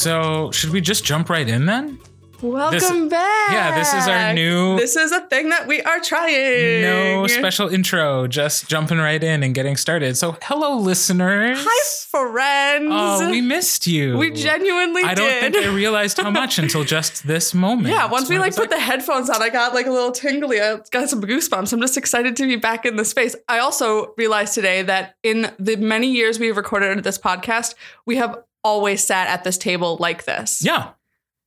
So, should we just jump right in then? Welcome back. Yeah, this is our new. This is a thing that we are trying. no special intro, just jumping right in and getting started. So, hello, listeners. Hi, friends. Oh, we missed you. We genuinely I don't did. think I realized how much until just this moment. yeah, once we like put the headphones on, I got like a little tingly. I got some goosebumps. I'm just excited to be back in the space. I also realized today that in the many years we have recorded this podcast, we have always sat at this table like this. Yeah.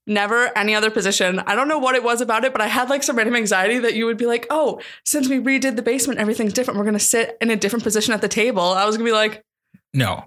Never any other position. I don't know what it was about it, but I had like some random anxiety that you would be like, oh, since we redid the basement, everything's different. We're gonna sit in a different position at the table. I was gonna be like, No.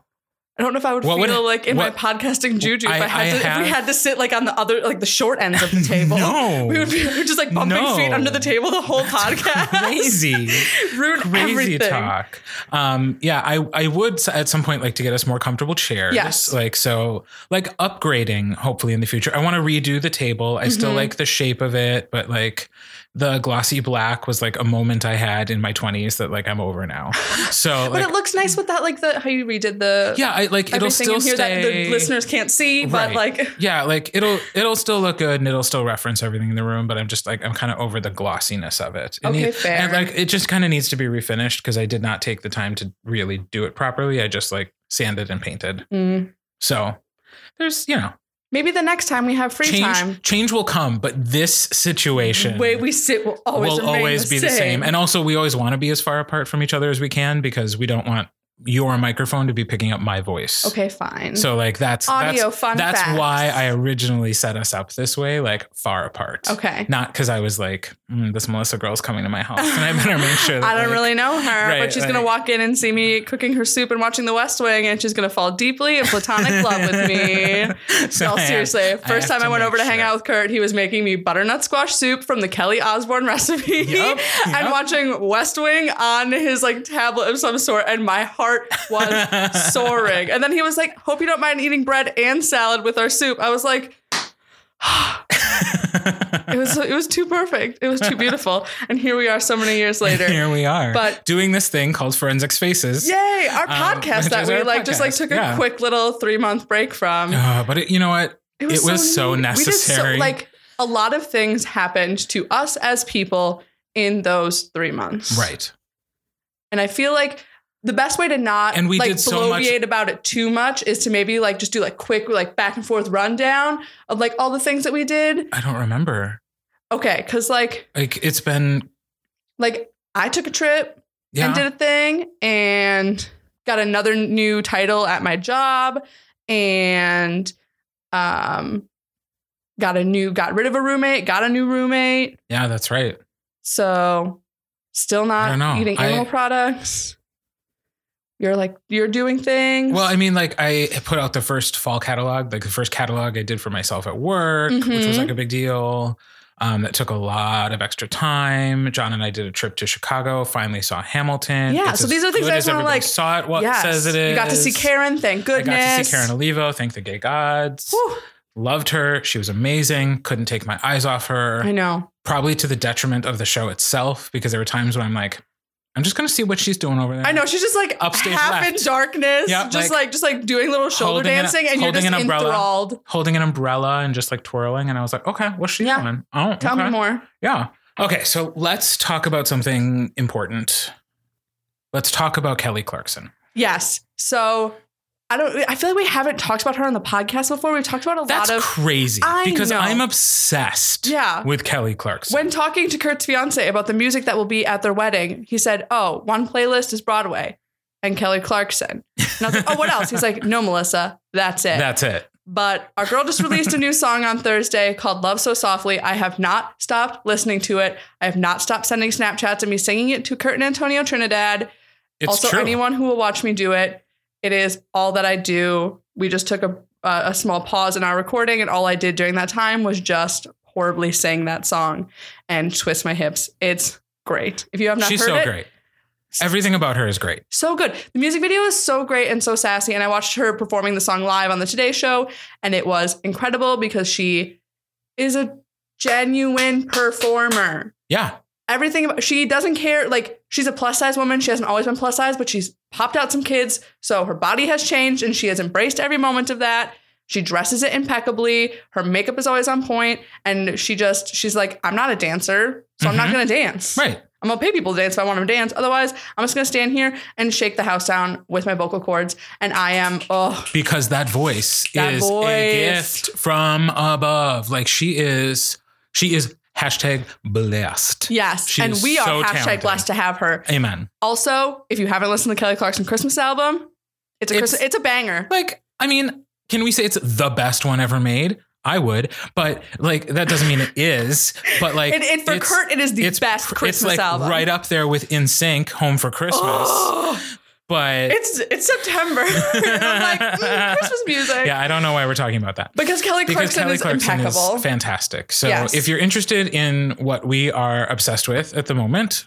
I don't know if I would What would- feel like in my podcasting juju if I- had I to, if we had to sit like on the other like the short ends of the table. No. We would be just like bumping No. feet under the table the whole podcast. Crazy. Ruin crazy everything. talk. Um, yeah, I I would at some point like to get us more comfortable chairs. Yes. Like so, like upgrading hopefully in the future. I want to redo the table. I still Mhm. like the shape of it, but like the glossy black was like a moment I had in my twenties that like I'm over now. So But like it looks nice with that like the how you redid the yeah, I like it'll still stay. that the listeners can't see, but Right. like yeah, like it'll it'll still look good and it'll still reference everything in the room, but I'm just like I'm kind of over the glossiness of it. It Okay, need- fair. And like it just kind of needs to be refinished because I did not take the time to really do it properly. I just like sanded and painted. mm, So there's you know maybe the next time we have free change time. change will come, but this situation The way we sit will always will always be the same. And also we always want to be as far apart from each other as we can because we don't want your microphone to be picking up my voice. okay, fine. So like that's Audio that's, fun that's facts. why I originally set us up this way, like far apart. okay. Not because I was like, mm, this Melissa girl's coming to my house, and I better make sure. That, I don't like- really know her, Right, but she's gonna walk in and see me cooking her soup and watching The West Wing, and she's gonna fall deeply in platonic love with me. So No, I have- seriously. I First have time I went over to hang out with Kurt, he was making me butternut squash soup from the Kelly Osborne recipe, Yup, and watching West Wing on his like tablet of some sort, and my heart was soaring. And then he was like, "Hope you don't mind eating bread and salad with our soup." I was like. It was it was too perfect. It was too beautiful. And here we are so many years later. Here we are, But- doing this thing called Forensic Faces. Yay, our Um, podcast which that we like just like took a yeah. quick little three month break from. Uh, but it, you know what? It was so neat. We did necessary. like a lot of things happened to us as people in those three months. Right. And I feel like the best way to not And we like did so much- about it too much is to maybe like just do like quick like back and forth rundown of like all the things that we did. I don't remember. Okay, because like Like it's been like I took a trip yeah. and did a thing and got another new title at my job and um got a new got rid of a roommate got a new roommate yeah, that's right. so still not eating I- animal products you're like you're doing things Well, I mean, like I put out the first fall catalog, like the first catalog I did for myself at work, which was like a big deal. Um, that took a lot of extra time. John and I did a trip to Chicago. Finally saw Hamilton. Yeah, It's so these are things I just wanna, like- saw it. What yes. says it is? you got to see karen thank goodness I got to see Karen Olivo. Thank the gay gods. Whew, Loved her. She was amazing. Couldn't take my eyes off her. i know Probably to the detriment of the show itself, because there were times when I'm like, I'm just gonna see what she's doing over there. I know she's just like Upstage half in darkness, Yeah, just like, like, just like doing little shoulder holding an- dancing, and you're just an umbrella. enthralled. holding an umbrella and just like twirling. And I was like, okay, what's she Yeah. doing? Oh, Tell okay. me more. Yeah. Okay, so let's talk about something important. Let's talk about Kelly Clarkson. Yes. So I don't. I feel like we haven't talked about her on the podcast before. We've talked about a That's lot of crazy I because know. I'm obsessed Yeah. with Kelly Clarkson. when talking to Kurt's fiance about the music that will be at their wedding. He said, "Oh, one playlist is Broadway and Kelly Clarkson." And I was like, "Oh, what else?" He's like, "No, Melissa, that's it." That's it. But our girl just released a new song on Thursday called Love So Softly. I have not stopped listening to it. I have not stopped sending Snapchats of me singing it to Kurt and Antonio Trinidad. It's also, true. anyone who will watch me do it, it is all that I do. We just took a, a, a small pause in our recording, and all I did during that time was just horribly sing that song and twist my hips. It's great. If you have not She's heard so it, great. Everything about her is great. so good. The music video is so great and so sassy. And I watched her performing the song live on the Today Show, and it was incredible because she is a genuine performer. Yeah. Everything about she doesn't care. Like she's a plus size woman. She hasn't always been plus size, but she's popped out some kids. So her body has changed and she has embraced every moment of that. She dresses it impeccably. Her makeup is always on point, and she just she's like, I'm not a dancer, so I'm not Mhm. gonna dance. Right. I'm gonna pay people to dance if I want them to dance. Otherwise, I'm just gonna stand here and shake the house down with my vocal cords. And I am oh Because that voice That is voice. a gift from above. Like she is, she is hashtag blessed. yes, She and we are so hashtag talented. blessed to have her. Amen. Also, if you haven't listened to Kelly Clarkson Christmas album, it's a It's- Christ- it's a banger. Like, I mean, can we say it's the best one ever made? I would, but like that doesn't mean it is. But like, And, and for Kurt, it is the best Christmas it's like album. right up there with NSYNC, Home for Christmas. Oh, but it's it's September. I'm like mm, Christmas music. yeah, I don't know why we're talking about that. Because Kelly because Clarkson Kelly is Clarkson impeccable. is fantastic. So Yes. if you're interested in what we are obsessed with at the moment,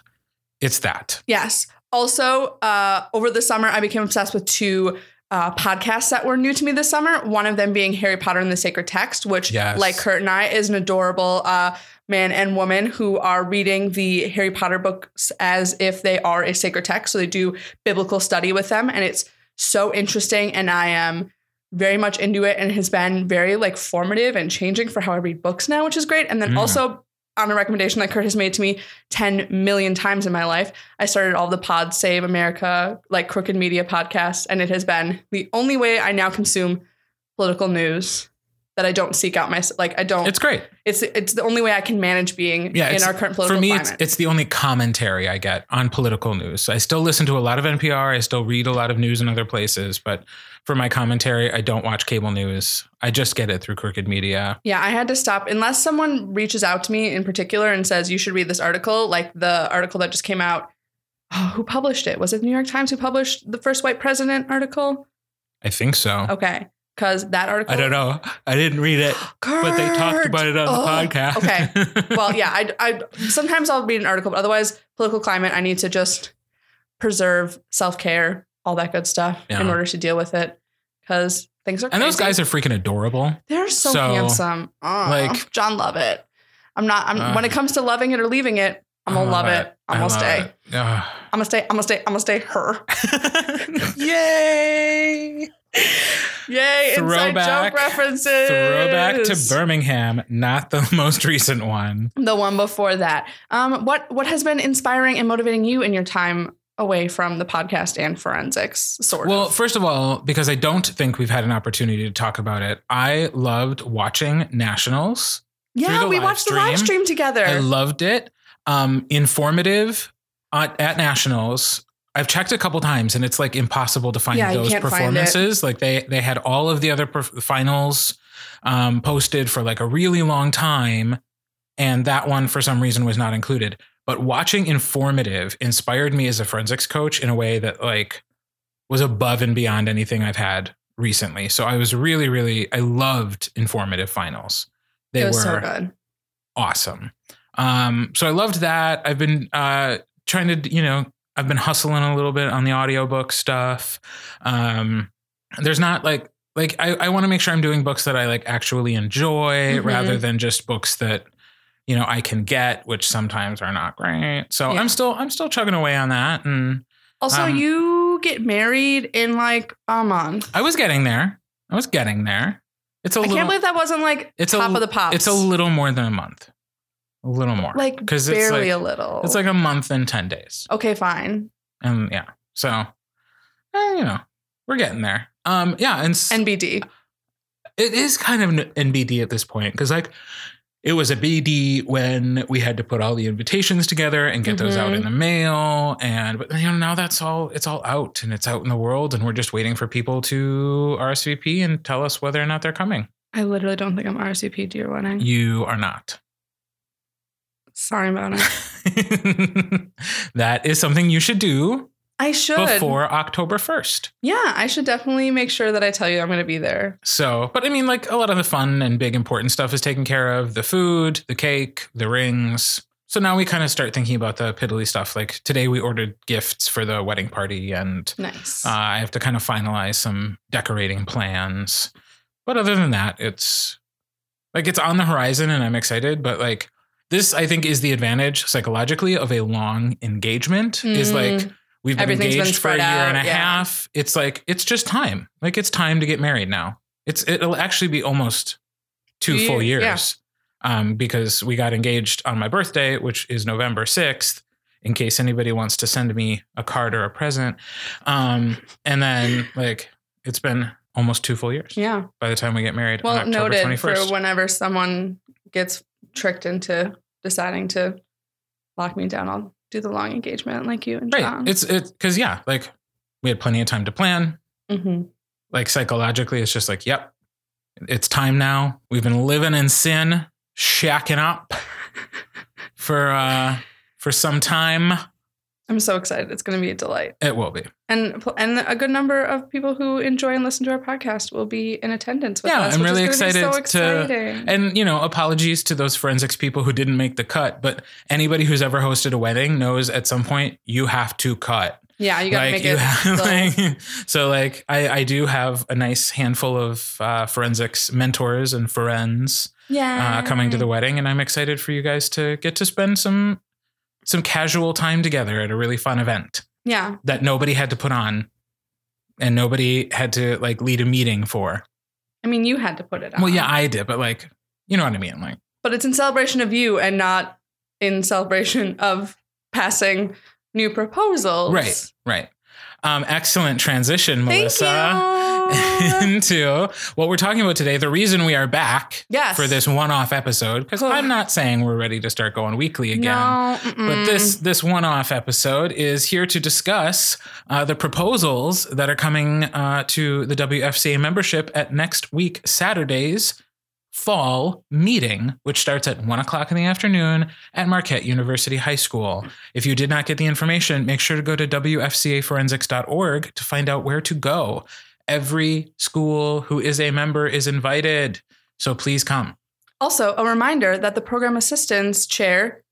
it's that. Yes. Also, uh, over the summer, I became obsessed with two uh, podcasts that were new to me this summer. One of them being Harry Potter and the Sacred Text, which, Yes. like Kurt and I, is an adorable uh, man and woman who are reading the Harry Potter books as if they are a sacred text. So they do biblical study with them, and it's so interesting. And I am very much into it, and has been very like formative and changing for how I read books now, which is great. And then Mm. also on a recommendation that Kurt has made to me 10 million times in my life. I started all the Pod Save America, like crooked media podcasts, and it has been the only way I now consume political news that I don't seek out my like I don't It's great. it's it's the only way I can manage being Yeah, in our current political For me, climate. it's it's the only commentary I get on political news. I still listen to a lot of NPR. I still read a lot of news in other places, but for my commentary, I don't watch cable news. I just get it through Crooked Media. yeah, I had to stop unless someone reaches out to me in particular and says you should read this article, like the article that just came out. Oh, who published it? Was it the New York Times who published the first white president article? I think so. Okay, because that article I don't know. I didn't read it, but they talked about it on Oh, the podcast. okay. well, yeah, I, I sometimes I'll read an article, but otherwise, political climate, I need to just preserve self care, all that good stuff, in order to deal with it because things are. and those guys are freaking adorable. they're so, so, handsome. Oh, like- Jon Lovett. I'm not. I'm Uh, when it comes to loving it or leaving it, I'm gonna love it. I'm gonna stay. I'm gonna stay. I'm gonna stay. I'm gonna stay. Her. Yay! Yay! Inside Throwback- joke references. Throwback to Birmingham, not the most recent one. the one before that. Um, what what has been inspiring and motivating you in your time away from the podcast and forensics? Sort of? Well, of. first of all, because I don't think we've had an opportunity to talk about it, I loved watching Nationals. Yeah, we watched the live stream. stream together. I loved it. Um, informative at, at Nationals. I've checked a couple times and it's like impossible to find Yeah, those can't find performances. Like they they had all of the other perf- finals um, posted for like a really long time, and that one for some reason was not included. But watching informative inspired me as a forensics coach in a way that like was above and beyond anything I've had recently. So I was really, really I loved informative finals. They were so good. awesome. Um, so I loved that. I've been uh, trying to, you know, I've been hustling a little bit on the audiobook stuff. Um, there's not like like I, I want to make sure I'm doing books that I like actually enjoy Mhm. rather than just books that you know I can get, which sometimes are not great. So Yeah. I'm still I'm still chugging away on that, and Also, um, you get married in like a month. I was getting there. I was getting there. It's a I little. can't believe that wasn't like it's top a, of the pops. It's a little more than a month. A little more, like because it's barely like a little. it's like a month and ten days. okay, fine. and yeah so eh, you know we're getting there um yeah and s- NBD. it is kind of an nbd at this point because like it was a bd when we had to put all the invitations together and get those out in the mail and but you know now that's all it's all out and it's out in the world and we're just waiting for people to rsvp and tell us whether or not they're coming I literally don't think I'm RSVP to your wedding. you are not Sorry about it. that is something you should do I should. before october 1st Yeah, I should definitely make sure that I tell you I'm going to be there. So, but I mean, like a lot of the fun and big important stuff is taken care of the food, the cake, the rings. So now we kind of start thinking about the piddly stuff. Like today, we ordered gifts for the wedding party, and Nice. uh, I have to kind of finalize some decorating plans. But other than that, it's like it's on the horizon and I'm excited. But like this, I think, is the advantage psychologically of a long engagement is like Mm. we've been Everything's been engaged for a year spread and a yeah. half. It's like, it's just time. Like it's time to get married now. It's it'll actually be almost two full years. yeah. Um, because we got engaged on my birthday, which is November 6th, in case anybody wants to send me a card or a present. Um, and then like it's been almost two full years Yeah. by the time we get married Well, on October noted 21st. for whenever someone gets tricked into deciding to lock me down, I'll do the long engagement like you and right. John. It's it's because yeah, like we had plenty of time to plan. Mhm. Like psychologically, it's just like, yep, it's time now. We've been living in sin, shacking up for uh for some time. I'm so excited. It's going to be a delight. It will be. And and a good number of people who enjoy and listen to our podcast will be in attendance with Yeah, us. I'm which is really be so excited to-. And you know, apologies to those forensics people who didn't make the cut, but anybody who's ever hosted a wedding knows at some point you have to cut. yeah, you got to like make you it. have, like, so like I, I do have a nice handful of uh, forensics mentors and friends yeah, uh, coming to the wedding, and I'm excited for you guys to get to spend some some casual time together at a really fun event yeah. that nobody had to put on and nobody had to like lead a meeting for. I mean, you had to put it on. Well, yeah, I did, but like you know what I mean, like. but it's in celebration of you and not in celebration of passing new proposals. Right, right. Um, excellent transition, Melissa, into what we're talking about today. The reason we are back yes. for this one-off episode, because I'm not saying we're ready to start going weekly again. No, But this this one-off episode is here to discuss uh, the proposals that are coming uh, to the WFCA membership at next week Saturday's fall meeting, which starts at one o'clock in the afternoon at Marquette University High School. If you did not get the information, make sure to go to WFCAforensics.org to find out where to go. Every school who is a member is invited, so please come. Also, a reminder that the program assistance chair,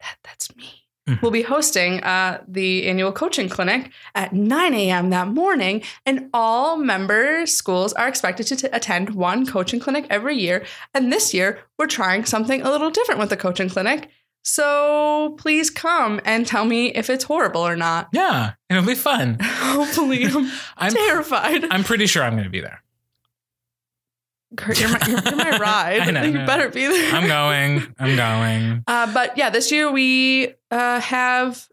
that, that's me, Mhm. will be hosting uh, the annual coaching clinic at 9 a.m. that morning. And all member schools are expected to t- attend one coaching clinic every year. And this year, we're trying something a little different with the coaching clinic. So please come and tell me if it's horrible or not. Yeah, it'll be fun. Hopefully, I'm I'm terrified. I'm pretty sure I'm going to be there. Kurt, you're my, you're, you're my ride. I know, you no. better be there. I'm going. I'm going. Uh, but yeah, this year we uh, have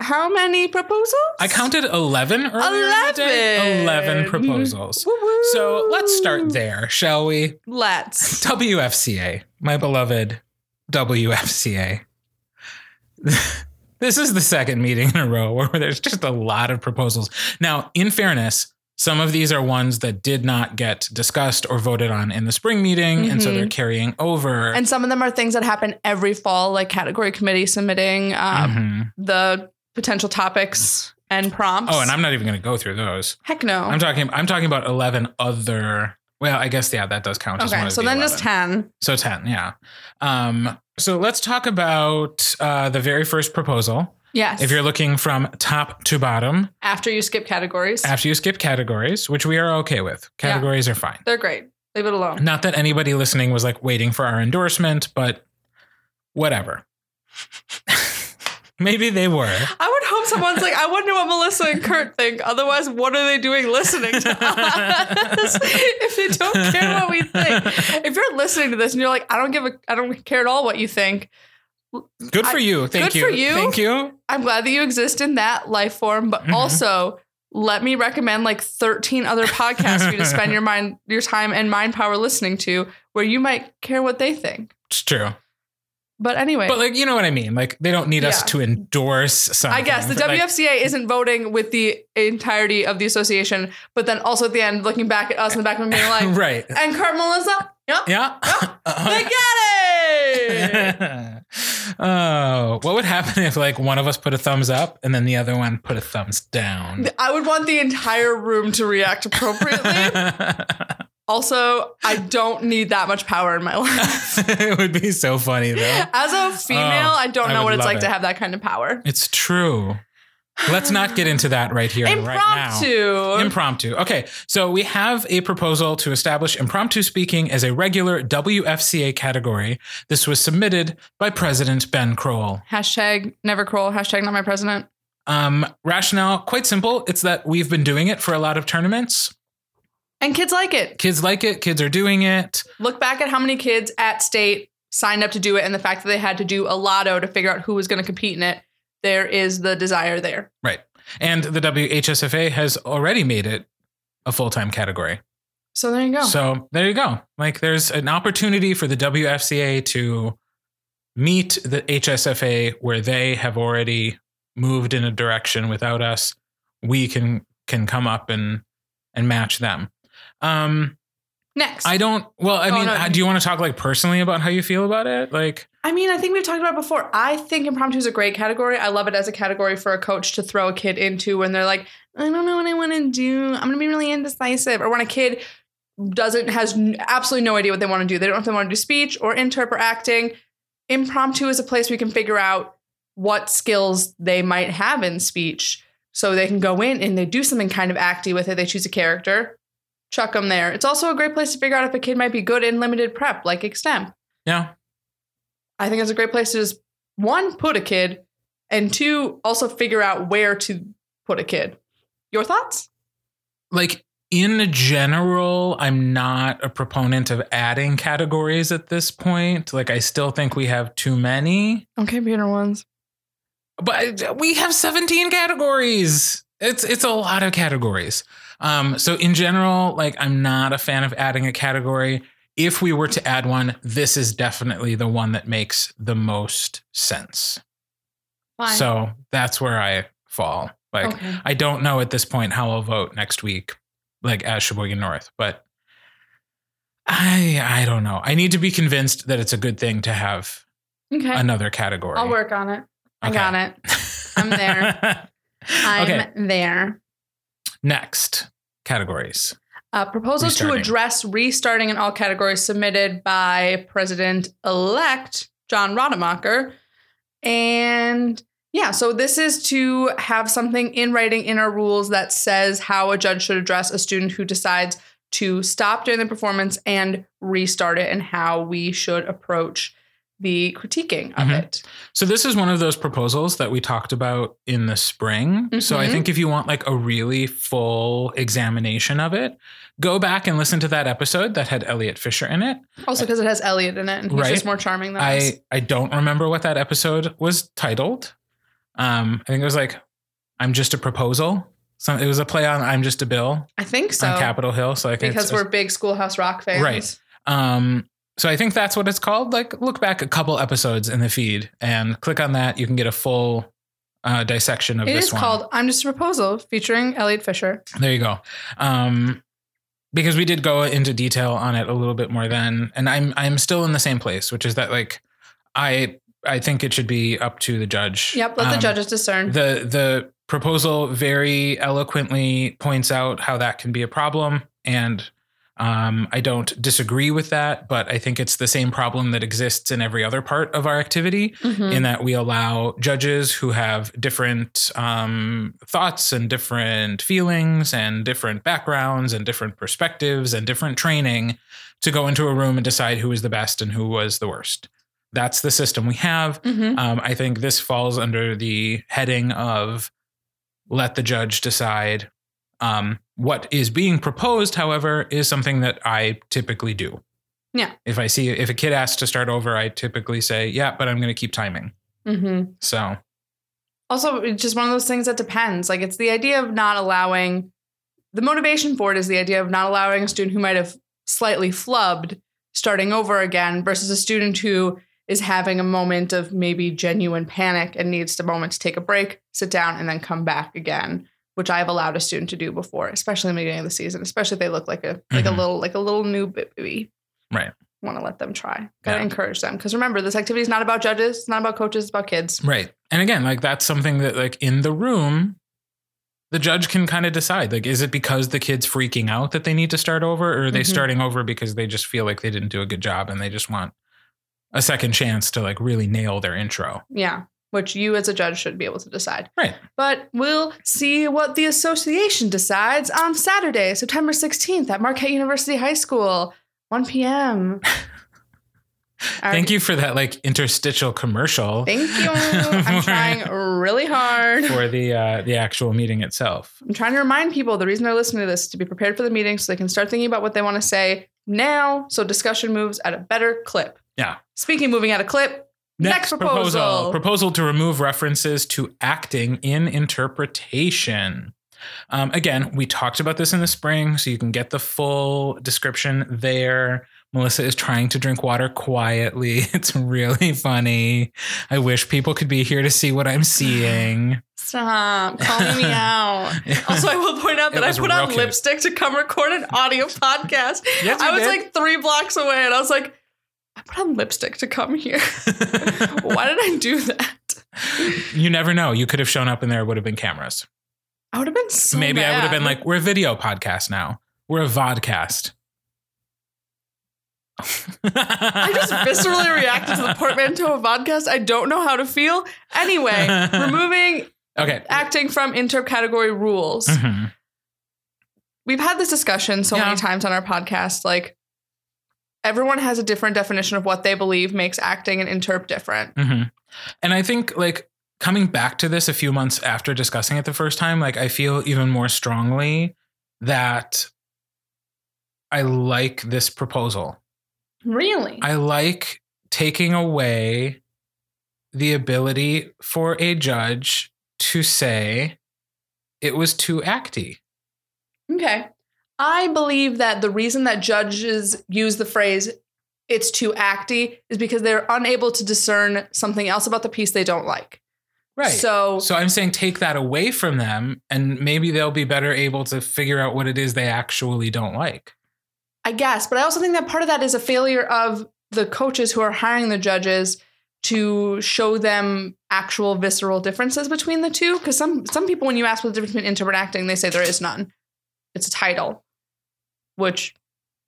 how many proposals? I counted 11 earlier in the 11 11. proposals. So let's start there, shall we? Let's. WFCA, my beloved WFCA. this is the second meeting in a row where there's just a lot of proposals. Now, in fairness, some of these are ones that did not get discussed or voted on in the spring meeting, and so Mhm. they're carrying over. And some of them are things that happen every fall, like category committee submitting um, Mhm. the potential topics and prompts. Oh, and I'm not even going to go through those. heck no. I'm talking. I'm talking about 11 other. Well, I guess yeah, that does count. as one okay, so the then 11. just ten. So 10, yeah. Um, so let's talk about uh, the very first proposal. Yes. If you're looking from top to bottom, after you skip categories, after you skip categories, which we are okay with, categories are fine. they're great. Leave it alone. Not that anybody listening was like waiting for our endorsement, but whatever. Maybe they were. I would hope someone's like, I wonder what Melissa and Kurt think. Otherwise, what are they doing listening to us if they don't care what we think? If you're listening to this and you're like, I don't give a, I don't care at all what you think. Good for I- you. Thank good you. for you. Thank you. I'm glad that you exist in that life form, but Mhm. also let me recommend like 13 other podcasts for you to spend your mind, your time and mind power listening to, where you might care what they think. It's true. But anyway, But like, you know what I mean? Like, they don't need us to endorse something. I guess the Like, WFCA isn't voting with the entirety of the association, but then also at the end looking back at us in the back of being like, right. and Kurt Melissa, yep, Yeah. they get it. oh, what would happen if like one of us put a thumbs up and then the other one put a thumbs down? I would want the entire room to react appropriately. also, I don't need that much power in my life. it would be so funny though. As a female, Oh, I don't know would what it's like to have that kind of power. It's true. Let's not get into that right here and right now. Impromptu. Impromptu. Okay, so we have a proposal to establish impromptu speaking as a regular WFCA category. This was submitted by President Ben Kroll. hashtag never crawl. Hashtag not my president. Um, rationale quite simple. It's that we've been doing it for a lot of tournaments. And kids like it. Kids like it. Kids are doing it. Look back at how many kids at state signed up to do it and the fact that they had to do a lotto to figure out who was going to compete in it. There is the desire there. Right. And the WHSFA has already made it a full time category. So there you go. So there you go. Like there's an opportunity for the WFCA to meet the HSFA where they have already moved in a direction without us. We can can come up and and match them. Um Next. I don't well, I Oh, mean, no. Uh, how- do you want to talk like personally about how you feel about it? Like I mean, I think we've talked about it before. I think impromptu is a great category. I love it as a category for a coach to throw a kid into when they're like, I don't know what I want to do. I'm going to be really indecisive. Or when a kid doesn't has absolutely no idea what they want to do. They don't know if they want to do speech or interp or acting. Impromptu is a place we can figure out what skills they might have in speech, so they can go in and they do something kind of acty with it. They choose a character, chuck them there. It's also a great place to figure out if a kid might be good in limited prep, like extemp. yeah. I think it's a great place to just one put a kid, and two also figure out where to put a kid. Your thoughts? like in general, I'm not a proponent of adding categories at this point. Like I still think we have too many. Okay, beginner ones. But uh, we have 17 categories. It's it's a lot of categories. Um, so in general, like I'm not a fan of adding a category. If we were to add one, this is definitely the one that makes the most sense. Fine. So that's where I fall. Like okay. I don't know at this point how I'll vote next week, like as Sheboygan North, but I I don't know. I need to be convinced that it's a good thing to have Okay. another category. I'll work on it. I Okay. got it. I'm there. I'm okay. there. Next categories. A proposal Restarting. to address restarting in all categories submitted by President elect John Rademacher. And yeah, so this is to have something in writing in our rules that says how a judge should address a student who decides to stop during the performance and restart it and how we should approach the critiquing of Mhm. it. So this is one of those proposals that we talked about in the spring. So I Mhm. think if you want like a really full examination of it, go back and listen to that episode that had Elliot Fisher in it. Also because it has Elliot in it and he's Right. just more charming than us. I I don't remember what that episode was titled. Um, I think it was like "I'm just a proposal." So it was a play on "I'm just a bill" I think so. on Capitol Hill. So I think because we're big Schoolhouse Rock fans. Right. um. So I think that's what it's called. Like, look back a couple episodes in the feed and click on that. You can get a full uh, dissection of It this is one. called I'm Just a Proposal featuring Elliot Fisher. There you go. Um, because we did go into detail on it a little bit more then, and I'm I'm still in the same place, which is that like I I think it should be up to the judge. Yep, let the Um, judges discern. The the proposal very eloquently points out how that can be a problem, and um, I don't disagree with that, but I think it's the same problem that exists in every other part of our activity Mhm. in that we allow judges who have different um, thoughts and different feelings and different backgrounds and different perspectives and different training to go into a room and decide who was the best and who was the worst. That's the system we have. Mhm. Um, I think this falls under the heading of let the judge decide. Um, what is being proposed, however, is something that I typically do. Yeah. If I see if a kid asks to start over, I typically say, "Yeah, but I'm going to keep timing." Mhm. So Also, it's just one of those things that depends. Like, it's the idea of not allowing the motivation for it is the idea of not allowing a student who might have slightly flubbed starting over again versus a student who is having a moment of maybe genuine panic and needs the moment to take a break, sit down, and then come back again, which I've allowed a student to do before, especially in the beginning of the season, especially if they look like a like Mhm. a little like a little new baby. Right. Want to let them try. Gotta Yeah. encourage them. Because remember, this activity is not about judges, it's not about coaches, it's about kids. right, and again, like that's something that like in the room, the judge can kind of decide. Like, is it because the kid's freaking out that they need to start over, or are they Mhm. starting over because they just feel like they didn't do a good job and they just want a second chance to like really nail their intro? Yeah, which you as a judge should be able to decide. Right. But we'll see what the association decides on Saturday, September 16th at Marquette University High School, 1 p.m. Thank you for that like interstitial commercial Thank you. I'm trying really hard. for the uh, the actual meeting itself. I'm trying to remind people the reason they're listening to this is to be prepared for the meeting so they can start thinking about what they want to say now so discussion moves at a better clip. Yeah. Speaking moving at a clip, Next proposal. Proposal to remove references to acting in interpretation. Um, again, we talked about this in the spring, so you can get the full description there. Melissa is trying to drink water quietly. It's really funny. I wish people could be here to see what I'm seeing. stop calling me out. Also, I will point out that I put on cute. lipstick to come record an audio podcast. Yes, I was did. like three blocks away and I was like, put on lipstick to come here. Why did I do that? you never know. You could have shown up and there would have been cameras. I would have been so Maybe I would have been like, we're a video podcast now. We're a vodcast. I just viscerally reacted to the portmanteau of podcast. I don't know how to feel. Anyway, removing Okay. acting from intercategory rules. Mhm. We've had this discussion so Yeah. many times on our podcast. Like, everyone has a different definition of what they believe makes acting and interp different. Mhm. And I think like coming back to this a few months after discussing it the first time, like I feel even more strongly that I like this proposal. Really? I like taking away the ability for a judge to say it was too acty. Okay. I believe that the reason that judges use the phrase it's too acty is because they're unable to discern something else about the piece they don't like. Right. So, So I'm saying take that away from them and maybe they'll be better able to figure out what it is they actually don't like. I guess, but I also think that part of that is a failure of the coaches who are hiring the judges to show them actual visceral differences between the two. Because some some people, when you ask what the difference between interpret acting, they say there is none. It's a title, which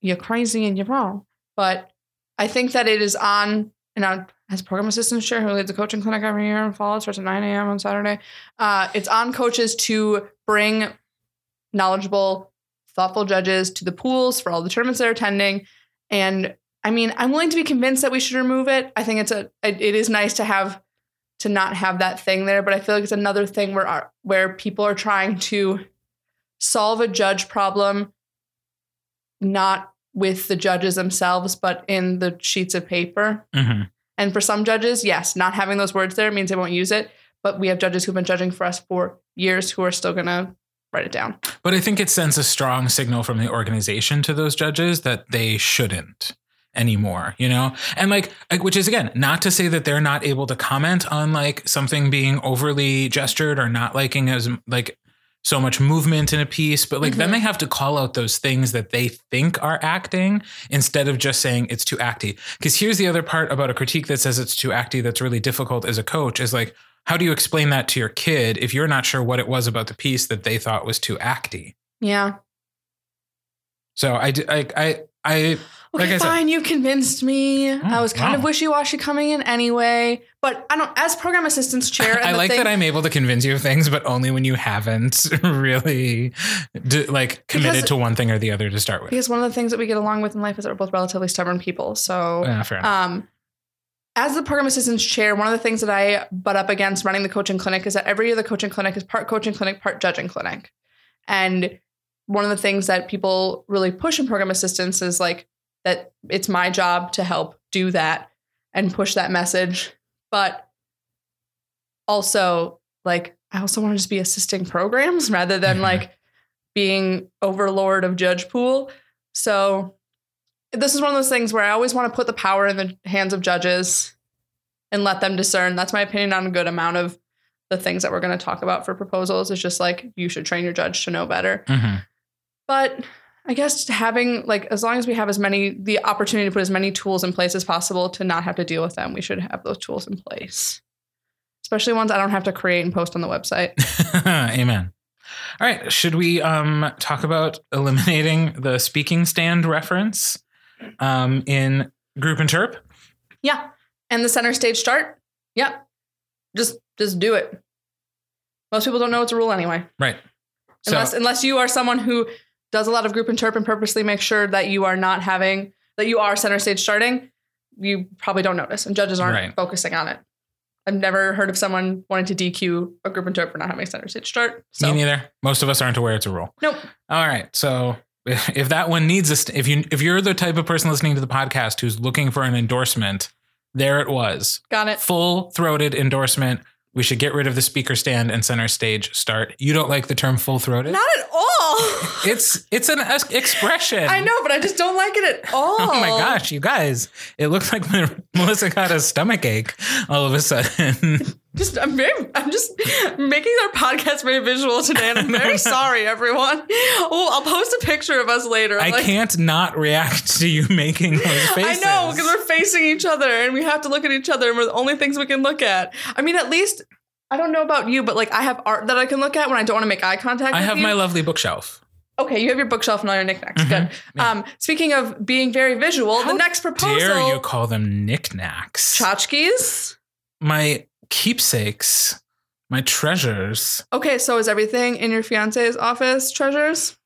you're crazy and you're wrong. But I think that it is on, and I, as program assistant chair who leads a coaching clinic every year in fall, it starts at 9 a.m. on Saturday. Uh, it's on coaches to bring knowledgeable, thoughtful judges to the pools for all the tournaments they're attending. And I mean, I'm willing to be convinced that we should remove it. I think it's a it it is nice to have to not have that thing there, but I feel like it's another thing where where people are trying to solve a judge problem not with the judges themselves, but in the sheets of paper. hmm And for some judges, yes, not having those words there means they won't use it. But we have judges who've been judging for us for years who are still gonna write it down. But I think it sends a strong signal from the organization to those judges that they shouldn't anymore, you know? And like, like which is again, not to say that they're not able to comment on like something being overly gestured or not liking as like so much movement in a piece, but like then Mhm. they have to call out those things that they think are acting instead of just saying it's too acty. Because here's the other part about a critique that says it's too acty that's really difficult as a coach is like, how do you explain that to your kid if you're not sure what it was about the piece that they thought was too acty? Yeah. So I, I, I, I- Okay, Like I said- fine. You convinced me. I Oh, was kind of wishy washy coming in anyway. But I don't. As program assistants chair, I like thing, that I'm able to convince you of things, but only when you haven't really d- like committed Because- to one thing or the other to start with. because one of the things that we get along with in life is that we're both relatively stubborn people. So, Yeah, um, as the program assistants chair, one of the things that I butt up against running the coaching clinic is that every year the coaching clinic is part coaching clinic, part judging clinic, and one of the things that people really push in program assistants is like that it's my job to help do that and push that message. But also, like, I also want to just be assisting programs rather than Mhm. like being overlord of judge pool. So this is one of those things where I always want to put the power in the hands of judges and let them discern. That's my opinion on a good amount of the things that we're going to talk about for proposals. It's just like you should train your judge to know better. Mhm. But I guess having like as long as we have as many the opportunity to put as many tools in place as possible to not have to deal with them, we should have those tools in place. Especially ones I don't have to create and post on the website. Amen. All right. Should we um, talk about eliminating the speaking stand reference um, in group interp? Yeah. And the center stage start. Yep. Just just do it. Most people don't know it's a rule anyway. Right. So, Unless unless you are someone who does a lot of group interp and purposely make sure that you are not having that you are center stage starting, you probably don't notice, and judges aren't Right. focusing on it. I've never heard of someone wanting to DQ a group interp for not having center stage start. So Me neither. Most of us aren't aware it's a rule. nope. All right. So if that one needs a, st- if you if you're the type of person listening to the podcast who's looking for an endorsement, there it was. Got it. Full throated endorsement. We should get rid of the speaker stand and center stage start. You don't like the term full throated? Not at all. It's it's an es- expression. I know, but I just don't like it at all. Oh my gosh, you guys! It looks like Melissa got a stomach ache all of a sudden. Just I'm very I'm just making our podcast very visual today, and I'm very sorry, everyone. Oh, I'll post a picture of us later. I Like, can't not react to you making those faces. I know because we're facing each other and we have to look at each other, and we're the only things we can look at. I mean, at least I don't know about you, but like I have art that I can look at when I don't want to make eye contact. I have you. my lovely bookshelf. Okay, you have your bookshelf and all your knickknacks. Mhm. Good. Yeah. Um, speaking of being very visual, How the next proposal, Dare you call them knickknacks? tchotchkes. my keepsakes, my treasures. Okay, so is everything in your fiance's office treasures?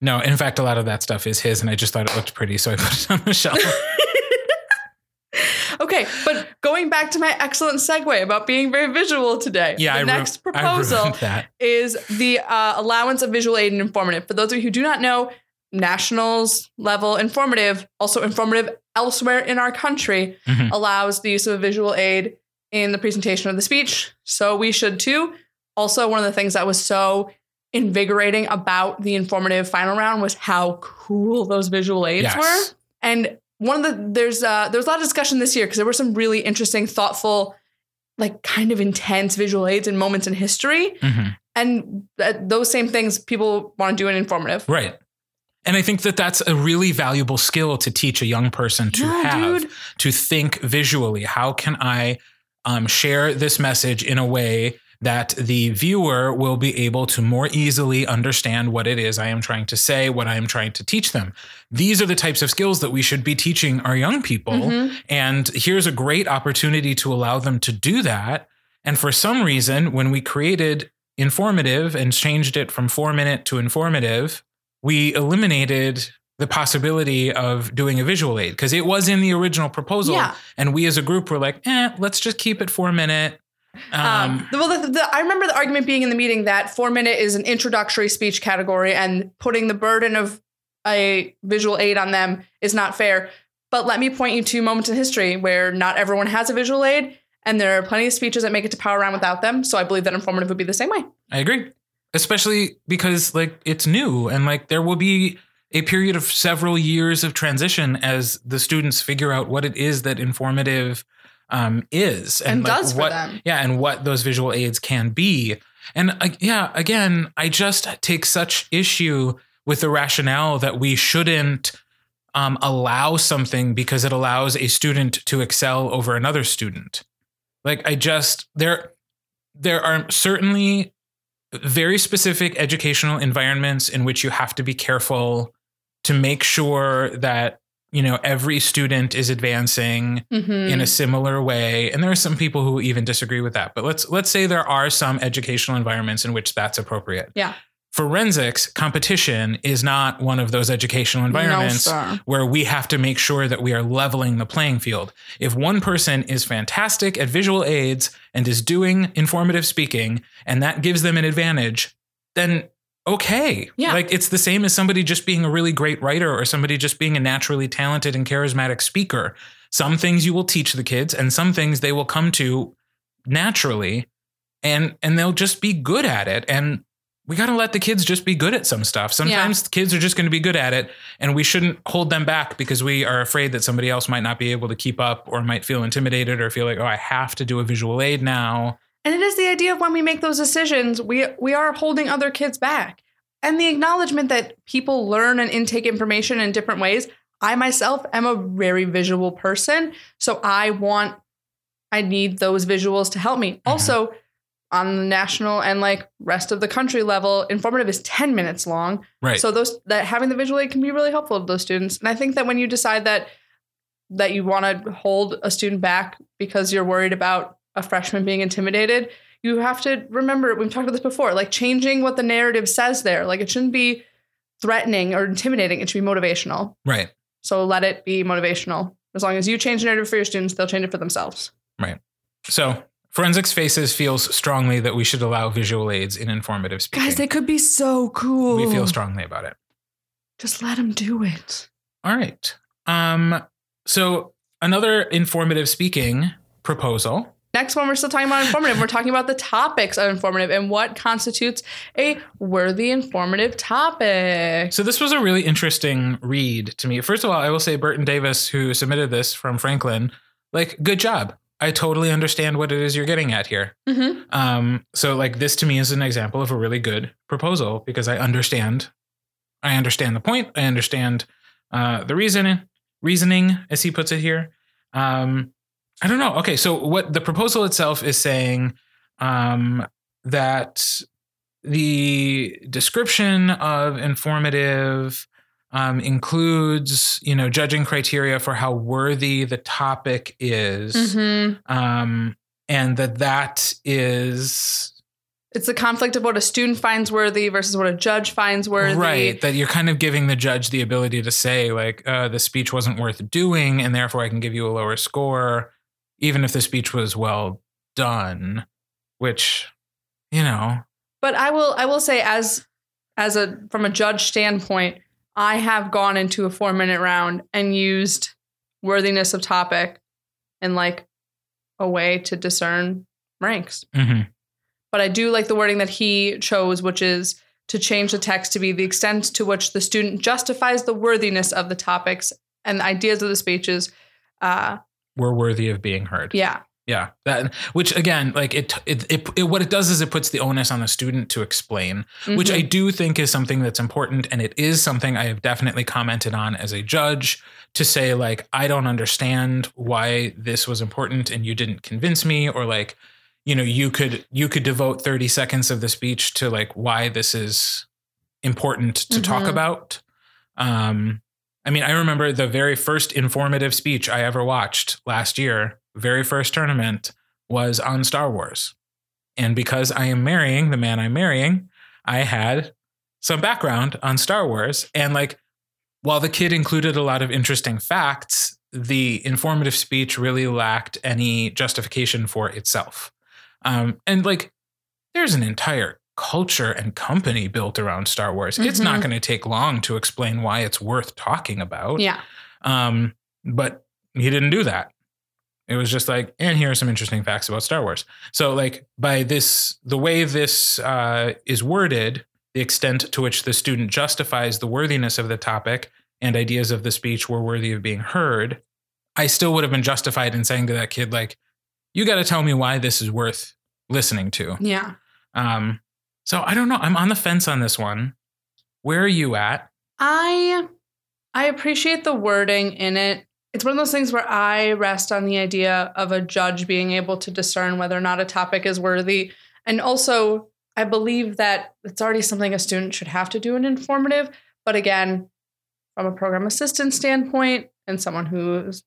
No, in fact, a lot of that stuff is his, and I just thought it looked pretty, so I put it on the shelf. okay, but going back to my excellent segue about being very visual today. Yeah, the I ru- next I proposal is the uh, allowance of visual aid and informative. For those of you who do not know, nationals level informative, also informative elsewhere in our country, Mhm. allows the use of visual aid in the presentation of the speech. So we should too. Also, one of the things that was so invigorating about the informative final round was how cool those visual aids Yes. were. And one of the there's uh there's a lot of discussion this year because there were some really interesting, thoughtful, like kind of intense visual aids and moments in history. Mhm. And th- those same things people want to do in informative. Right. And I think that that's a really valuable skill to teach a young person to Yeah, have, dude. to think visually. How can I um, share this message in a way that the viewer will be able to more easily understand what it is I am trying to say, what I am trying to teach them? These are the types of skills that we should be teaching our young people. Mhm. And here's a great opportunity to allow them to do that. And for some reason, when we created informative and changed it from four minute to informative, we eliminated the possibility of doing a visual aid because it was in the original proposal. Yeah. And we as a group were like, eh, let's just keep it for a minute. Um, Um, well, the, the, I remember the argument being in the meeting that four minute is an introductory speech category, and putting the burden of a visual aid on them is not fair. But let me point you to moments in history where not everyone has a visual aid, and there are plenty of speeches that make it to power round without them. So I believe that informative would be the same way. I agree. Especially because like it's new and like there will be a period of several years of transition as the students figure out what it is that informative um, is And like, does for what, them. Yeah, and what those visual aids can be. And uh, yeah, again, I just take such issue with the rationale that we shouldn't um, allow something because it allows a student to excel over another student. Like I just there there are certainly very specific educational environments in which you have to be careful to make sure that you know every student is advancing Mhm. in a similar way and there are some people who even disagree with that but let's let's say there are some educational environments in which that's appropriate Yeah. forensics competition is not one of those educational environments No, where we have to make sure that we are leveling the playing field. If one person is fantastic at visual aids and is doing informative speaking and that gives them an advantage, then okay. Yeah. Like it's the same as somebody just being a really great writer or somebody just being a naturally talented and charismatic speaker. Some things you will teach the kids and some things they will come to naturally and and they'll just be good at it and we got to let the kids just be good at some stuff. Sometimes kids are just going to be good at it, and we shouldn't hold them back because we are afraid that somebody else might not be able to keep up or might feel intimidated or feel like, oh, I have to do a visual aid now. And it is the idea of when we make those decisions, we we are holding other kids back. And the acknowledgement that people learn and intake information in different ways. I myself am a very visual person, so I want I need those visuals to help me. Mm-hmm. Also, on the national and like rest of the country level, informative is 10 minutes long. Right. So those that having the visual aid can be really helpful to those students. And I think that when you decide that that you want to hold a student back because you're worried about a freshman being intimidated, you have to remember we've talked about this before, like changing what the narrative says there. Like it shouldn't be threatening or intimidating, it should be motivational. right. So let it be motivational. As long as you change the narrative for your students, they'll change it for themselves. Right. So Forensics Faces feels strongly that we should allow visual aids in informative speaking. Guys, they could be so cool. we feel strongly about it. Just let them do it. All right. Um, so another informative speaking proposal. Next one, we're still talking about informative. We're talking about the topics of informative and what constitutes a worthy informative topic. So this was a really interesting read to me. First of all, I will say Burton Davis, who submitted this from Franklin, like, good job. I totally understand what it is you're getting at here. Mm-hmm. Um, so like this to me is an example of a really good proposal because I understand, I understand the point. I understand uh, the reason, reasoning, as he puts it here. Um, I don't know. Okay, so what the proposal itself is saying um, that the description of informative um, includes, you know, judging criteria for how worthy the topic is, Mm-hmm. um, and that that is It's the conflict of what a student finds worthy versus what a judge finds worthy. right. That you're kind of giving the judge the ability to say, like, uh, the speech wasn't worth doing, and therefore I can give you a lower score, even if the speech was well done. Which, you know, But I will I will say as as a from a judge standpoint, I have gone into a 4-minute round and used worthiness of topic and like a way to discern ranks. mhm. But I do like the wording that he chose, which is to change the text to be the extent to which the student justifies the worthiness of the topics and the ideas of the speeches. Uh, we're worthy of being heard. yeah. Yeah, that which again, like it, it, it, it, what it does is it puts the onus on the student to explain, which I Mhm. do think is something that's important, and it is something I have definitely commented on as a judge to say like I don't understand why this was important and you didn't convince me, or like you know you could you could devote thirty seconds of the speech to like why this is important to talk Mhm. about. Um, I mean, I remember the very first informative speech I ever watched last year, very first tournament, was on Star Wars. And because I am marrying the man I'm marrying, I had some background on Star Wars. And like, while the kid included a lot of interesting facts, the informative speech really lacked any justification for itself. Um, and like, there's an entire culture and company built around Star Wars. It's not Mhm. going to take long to explain why it's worth talking about. Yeah. Um, but he didn't do that. It was just like, and here are some interesting facts about Star Wars. So, like, by this, the way this uh, is worded, the extent to which the student justifies the worthiness of the topic and ideas of the speech were worthy of being heard, I still would have been justified in saying to that kid, like, you got to tell me why this is worth listening to. Yeah. Um, so I don't know. I'm on the fence on this one. Where are you at? I I appreciate the wording in it. It's one of those things where I rest on the idea of a judge being able to discern whether or not a topic is worthy. And also, I believe that it's already something a student should have to do in informative. But again, from a program assistant standpoint and someone who's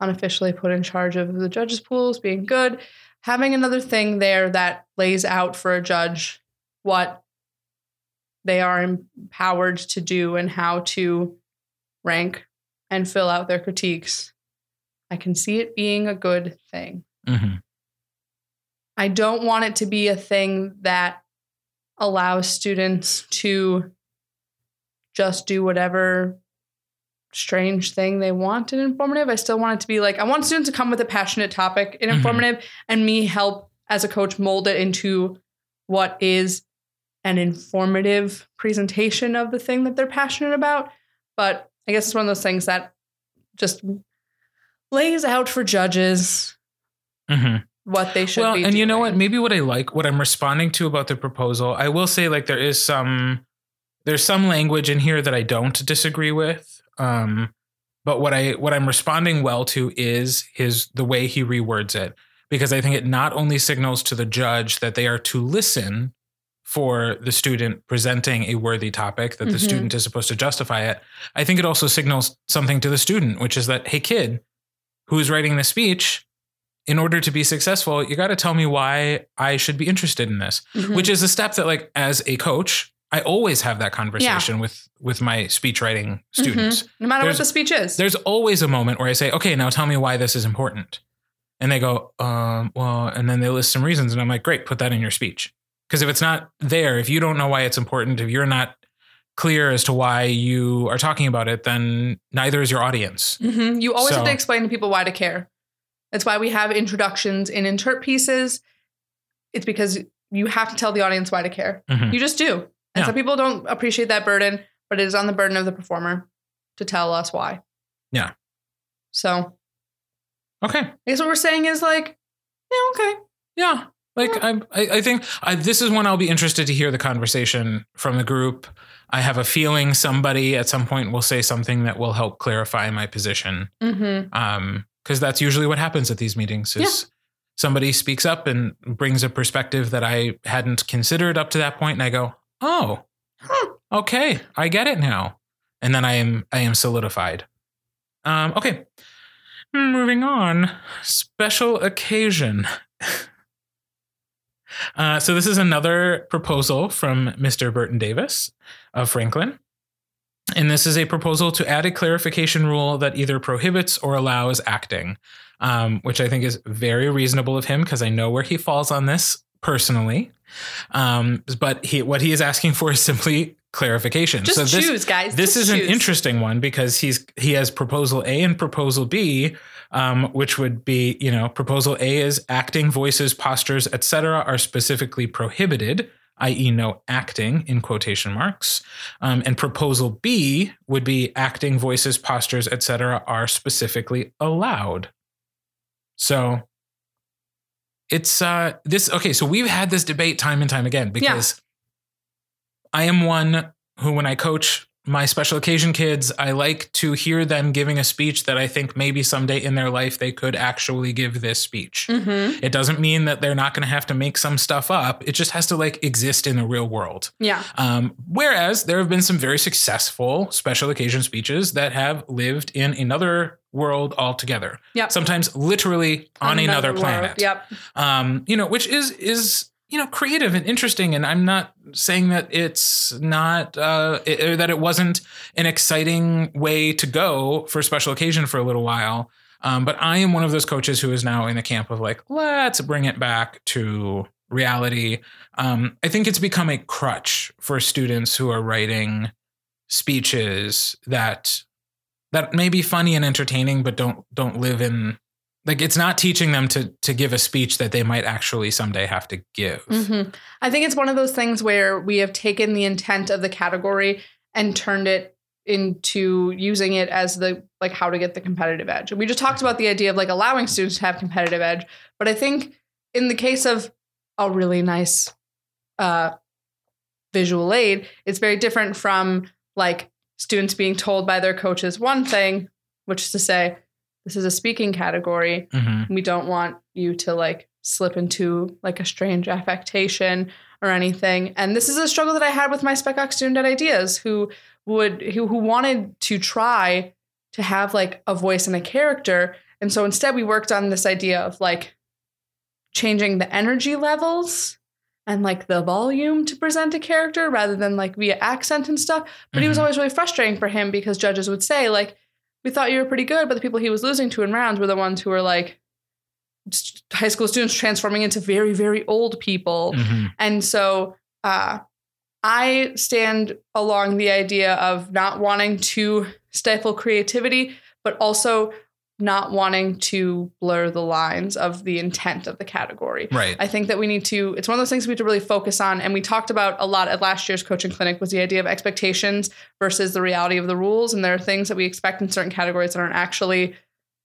unofficially put in charge of the judges' pools being good, having another thing there that lays out for a judge what they are empowered to do and how to rank and fill out their critiques. I can see it being a good thing. Mhm. I don't want it to be a thing that allows students to just do whatever strange thing they want in informative. I still want it to be like I want students to come with a passionate topic in Mhm. informative and me help as a coach mold it into what is an informative presentation of the thing that they're passionate about. But I guess it's one of those things that just lays out for judges Mhm. what they should well, be. and you know what? Maybe what I like, what I'm responding to about the proposal, I will say like there is some there's some language in here that I don't disagree with. Um, but what I what I'm responding well to is his the way he rewords it because I think it not only signals to the judge that they are to listen for the student presenting a worthy topic that the Mhm. student is supposed to justify it. I think it also signals something to the student, which is that hey kid, who is writing the speech, in order to be successful, you got to tell me why I should be interested in this, Mhm. which is a step that, like, as a coach, I always have that conversation with with my speech writing students. Mhm. No matter There's- what the speech is. There's always a moment where I say, "Okay, now tell me why this is important," and they go, um, "Well," and then they list some reasons, and I'm like, "Great, put that in your speech." Because if it's not there, if you don't know why it's important, if you're not clear as to why you are talking about it, then neither is your audience. Mhm. You always have to explain to people why to care. That's why we have introductions in interp pieces. It's because you have to tell the audience why to care. Mhm. You just do. And Yeah. some people don't appreciate that burden, but it is on the burden of the performer to tell us why. Yeah. So Okay, I guess what we're saying is like, yeah, okay. yeah. Like I, I I think I, this is when I'll be interested to hear the conversation from the group. I have a feeling somebody at some point will say something that will help clarify my position. Mm-hmm. um because that's usually what happens at these meetings is somebody speaks up and brings a perspective that i hadn't considered up to that point and i go oh Huh. okay i get it now and then i am i am solidified um okay moving on special occasion uh, so this is another proposal from mr burton davis of franklin. And this is a proposal to add a clarification rule that either prohibits or allows acting, um, which I think is very reasonable of him because I know where he falls on this personally. Um, but he, what he is asking for is simply clarification. Just so this, choose, guys. this Just is an interesting one because he's he has proposal A and proposal B, um, which would be you know proposal A is acting, voices, postures, etc. are specifically prohibited, i.e., no acting in quotation marks, um, and proposal B would be acting, voices, postures, etc. are specifically allowed. So it's uh this okay so we've had this debate time and time again because i am one who when i coach my special occasion kids i like to hear them giving a speech that i think maybe someday in their life they could actually give this speech Mhm. it doesn't mean that they're not going to have to make some stuff up it just has to like exist in the real world Yeah. um, whereas there have been some very successful special occasion speeches that have lived in another world altogether. Yep. Sometimes literally on another, world. planet. Yep. Um, you know, which is is you know creative and interesting. And I'm not saying that it's not uh, it, that it wasn't an exciting way to go for a special occasion for a little while. Um, but I am one of those coaches who is now in the camp of like, let's bring it back to reality. Um, I think it's become a crutch for students who are writing speeches that that may be funny and entertaining, but don't don't live in like it's not teaching them to to give a speech that they might actually someday have to give. hmm I think it's one of those things where we have taken the intent of the category and turned it into using it as the like how to get the competitive edge. And we just talked about the idea of like allowing students to have competitive edge, but I think in the case of a really nice uh, visual aid, it's very different from like students being told by their coaches one thing, which is to say, this is a speaking category Mhm. we don't want you to like slip into like a strange affectation or anything and this is a struggle that i had with my spec ox student at ideas who would who, who wanted to try to have like a voice and a character and so instead we worked on this idea of like changing the energy levels and like the volume to present a character rather than like via accent and stuff but he was Mhm. always really frustrating for him because judges would say like we thought you were pretty good, but the people he was losing to in rounds were the ones who were like high school students transforming into very, very old people. Mhm. And so uh, I stand along the idea of not wanting to stifle creativity, but also not wanting to blur the lines of the intent of the category. Right. I think that we need to, it's one of those things we have to really focus on. And we talked about a lot at last year's coaching clinic was the idea of expectations versus the reality of the rules. And there are things that we expect in certain categories that aren't actually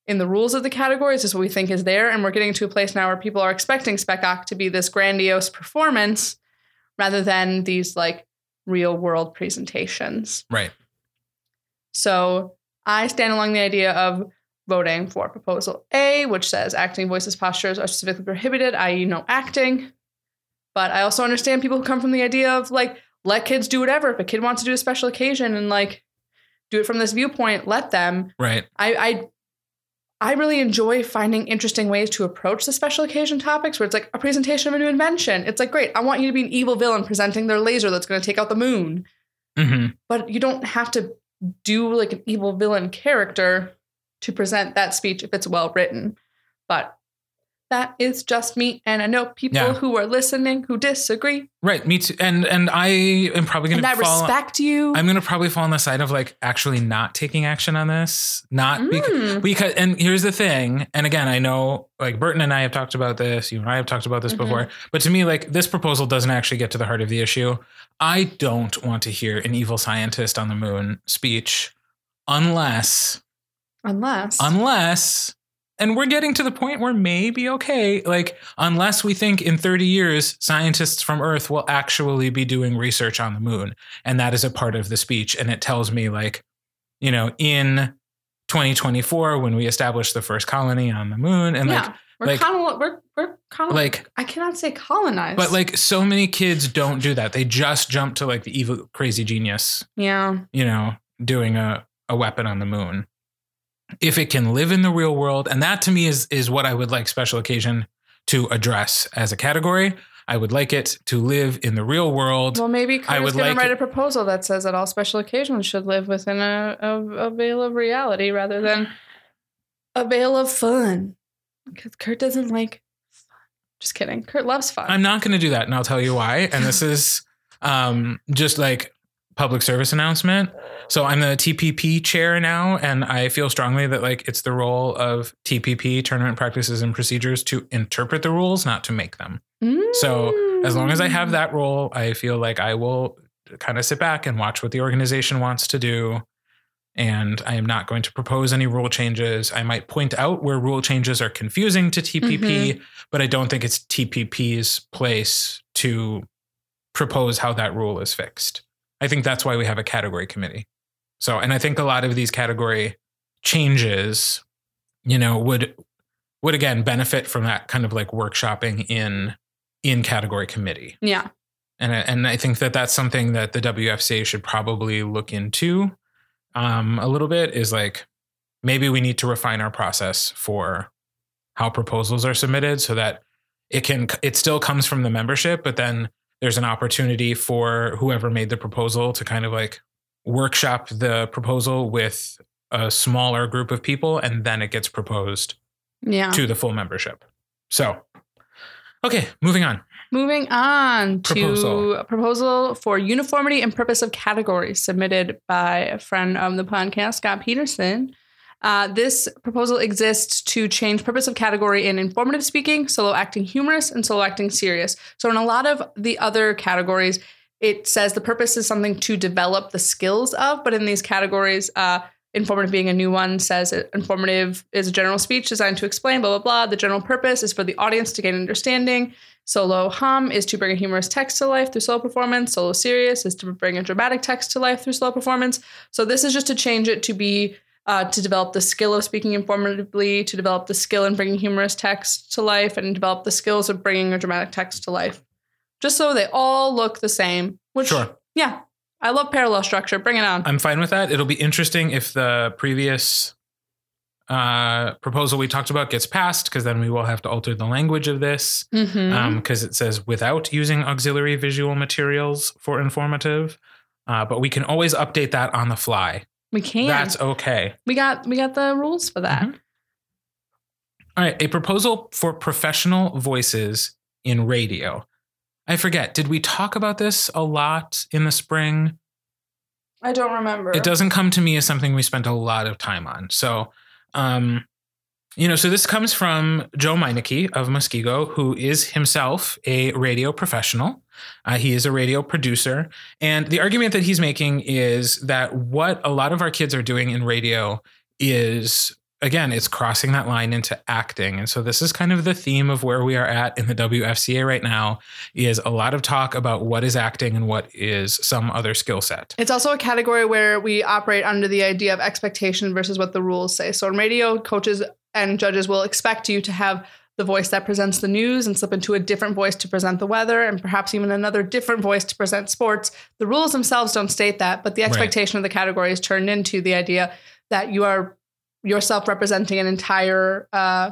in the rules of the categories, is what we think is there. And we're getting to a place now where people are expecting Spec Oc to be this grandiose performance rather than these like real world presentations. right. So I stand along the idea of voting for proposal A, which says acting voices postures are specifically prohibited, i.e., no acting. But I also understand people who come from the idea of like, let kids do whatever. If a kid wants to do a special occasion and like do it from this viewpoint, let them. Right. I, I I really enjoy finding interesting ways to approach the special occasion topics where it's like a presentation of a new invention. It's like, great, I want you to be an evil villain presenting their laser that's going to take out the moon. hmm But you don't have to do like an evil villain character to present that speech if it's well written. But that is just me. And I know people Yeah. who are listening who disagree. Right. Me too. And and I am probably gonna and I fall. respect you. I'm gonna probably fall on the side of like actually not taking action on this. Not because Mm. because and here's the thing and again i know like burton and i have talked about this you and i have talked about this Mhm. before but to me like this proposal doesn't actually get to the heart of the issue i don't want to hear an evil scientist on the moon speech unless Unless. unless and we're getting to the point where maybe okay like unless we think in 30 years scientists from earth will actually be doing research on the moon and that is a part of the speech and it tells me like you know in 2024 when we establish the first colony on the moon and yeah. like we're like- kind of we're we're of like I cannot say colonized. but like so many kids don't do that they just jump to like the evil crazy genius yeah. you know, doing a, a weapon on the moon. If it can live in the real world, and that to me is is what I would like special occasion to address as a category. I would like it to live in the real world. Well, maybe I Carter's would like write it- a proposal that says that all special occasions should live within a, a, a veil of reality rather than a veil of fun. Because Kurt doesn't like fun. Just kidding. Kurt loves fun. I'm not going to do that, and I'll tell you why. And this is um, just like public service announcement. So I'm the TPP chair now, and I feel strongly that like it's the role of TPP tournament practices and procedures to interpret the rules, not to make them. So, As long as I Mm. have that role, I feel like I will kind of sit back and watch what the organization wants to do. And I am not going to propose any rule changes. I might point out where rule changes are confusing to TPP, Mm-hmm. but I don't think it's TPP's place to propose how that rule is fixed. I think that's why we have a category committee. So, and I think a lot of these category changes, you know, would would again benefit from that kind of like workshopping in in category committee. Yeah. And I, and I think that that's something that the WFCA should probably look into um, a little bit is like maybe we need to refine our process for how proposals are submitted so that it can it still comes from the membership, but then there's an opportunity for whoever made the proposal to kind of like workshop the proposal with a smaller group of people and then it gets proposed Yeah. to the full membership. So, okay, moving on. Moving on Proposal. to a proposal for uniformity and purpose of categories submitted by a friend of the podcast, Scott Peterson. Uh, this proposal exists to change purpose of category in informative speaking, solo acting humorous, and solo acting serious. So, in a lot of the other categories, it says the purpose is something to develop the skills of, but in these categories, uh, informative being a new one says informative is a general speech designed to explain blah blah blah. The general purpose is for the audience to gain understanding. Solo hum is to bring a humorous text to life through solo performance. Solo serious is to bring a dramatic text to life through solo performance. So this is just to change it to be uh, to develop the skill of speaking informatively, to develop the skill in bringing humorous text to life, and develop the skills of bringing a dramatic text to life. Just so they all look the same. Which, Sure. yeah, I love parallel structure. Bring it on. I'm fine with that. It'll be interesting if the previous uh, proposal we talked about gets passed, because then we will have to alter the language of this, because it says without using auxiliary visual materials for informative. Uh, but we can always update that on the fly. We can. That's okay. we got we got the rules for that. Mhm. All right, a proposal for professional voices in radio. I forget, did we talk about this a lot in the spring? I don't remember. it doesn't come to me as something we spent a lot of time on. So, um, you know, so this comes from Joe Meineke of Muskego, who is himself a radio professional. Uh, he is a radio producer. And the argument that he's making is that what a lot of our kids are doing in radio is, again, it's crossing that line into acting. And so this is kind of the theme of where we are at in the WFCA right now is a lot of talk about what is acting and what is some other skill set. It's also a category where we operate under the idea of expectation versus what the rules say. So in radio, coaches and judges will expect you to have the voice that presents the news and slip into a different voice to present the weather and perhaps even another different voice to present sports. The rules themselves don't state that, but the Right. expectation of the category is turned into the idea that you are yourself representing an entire uh,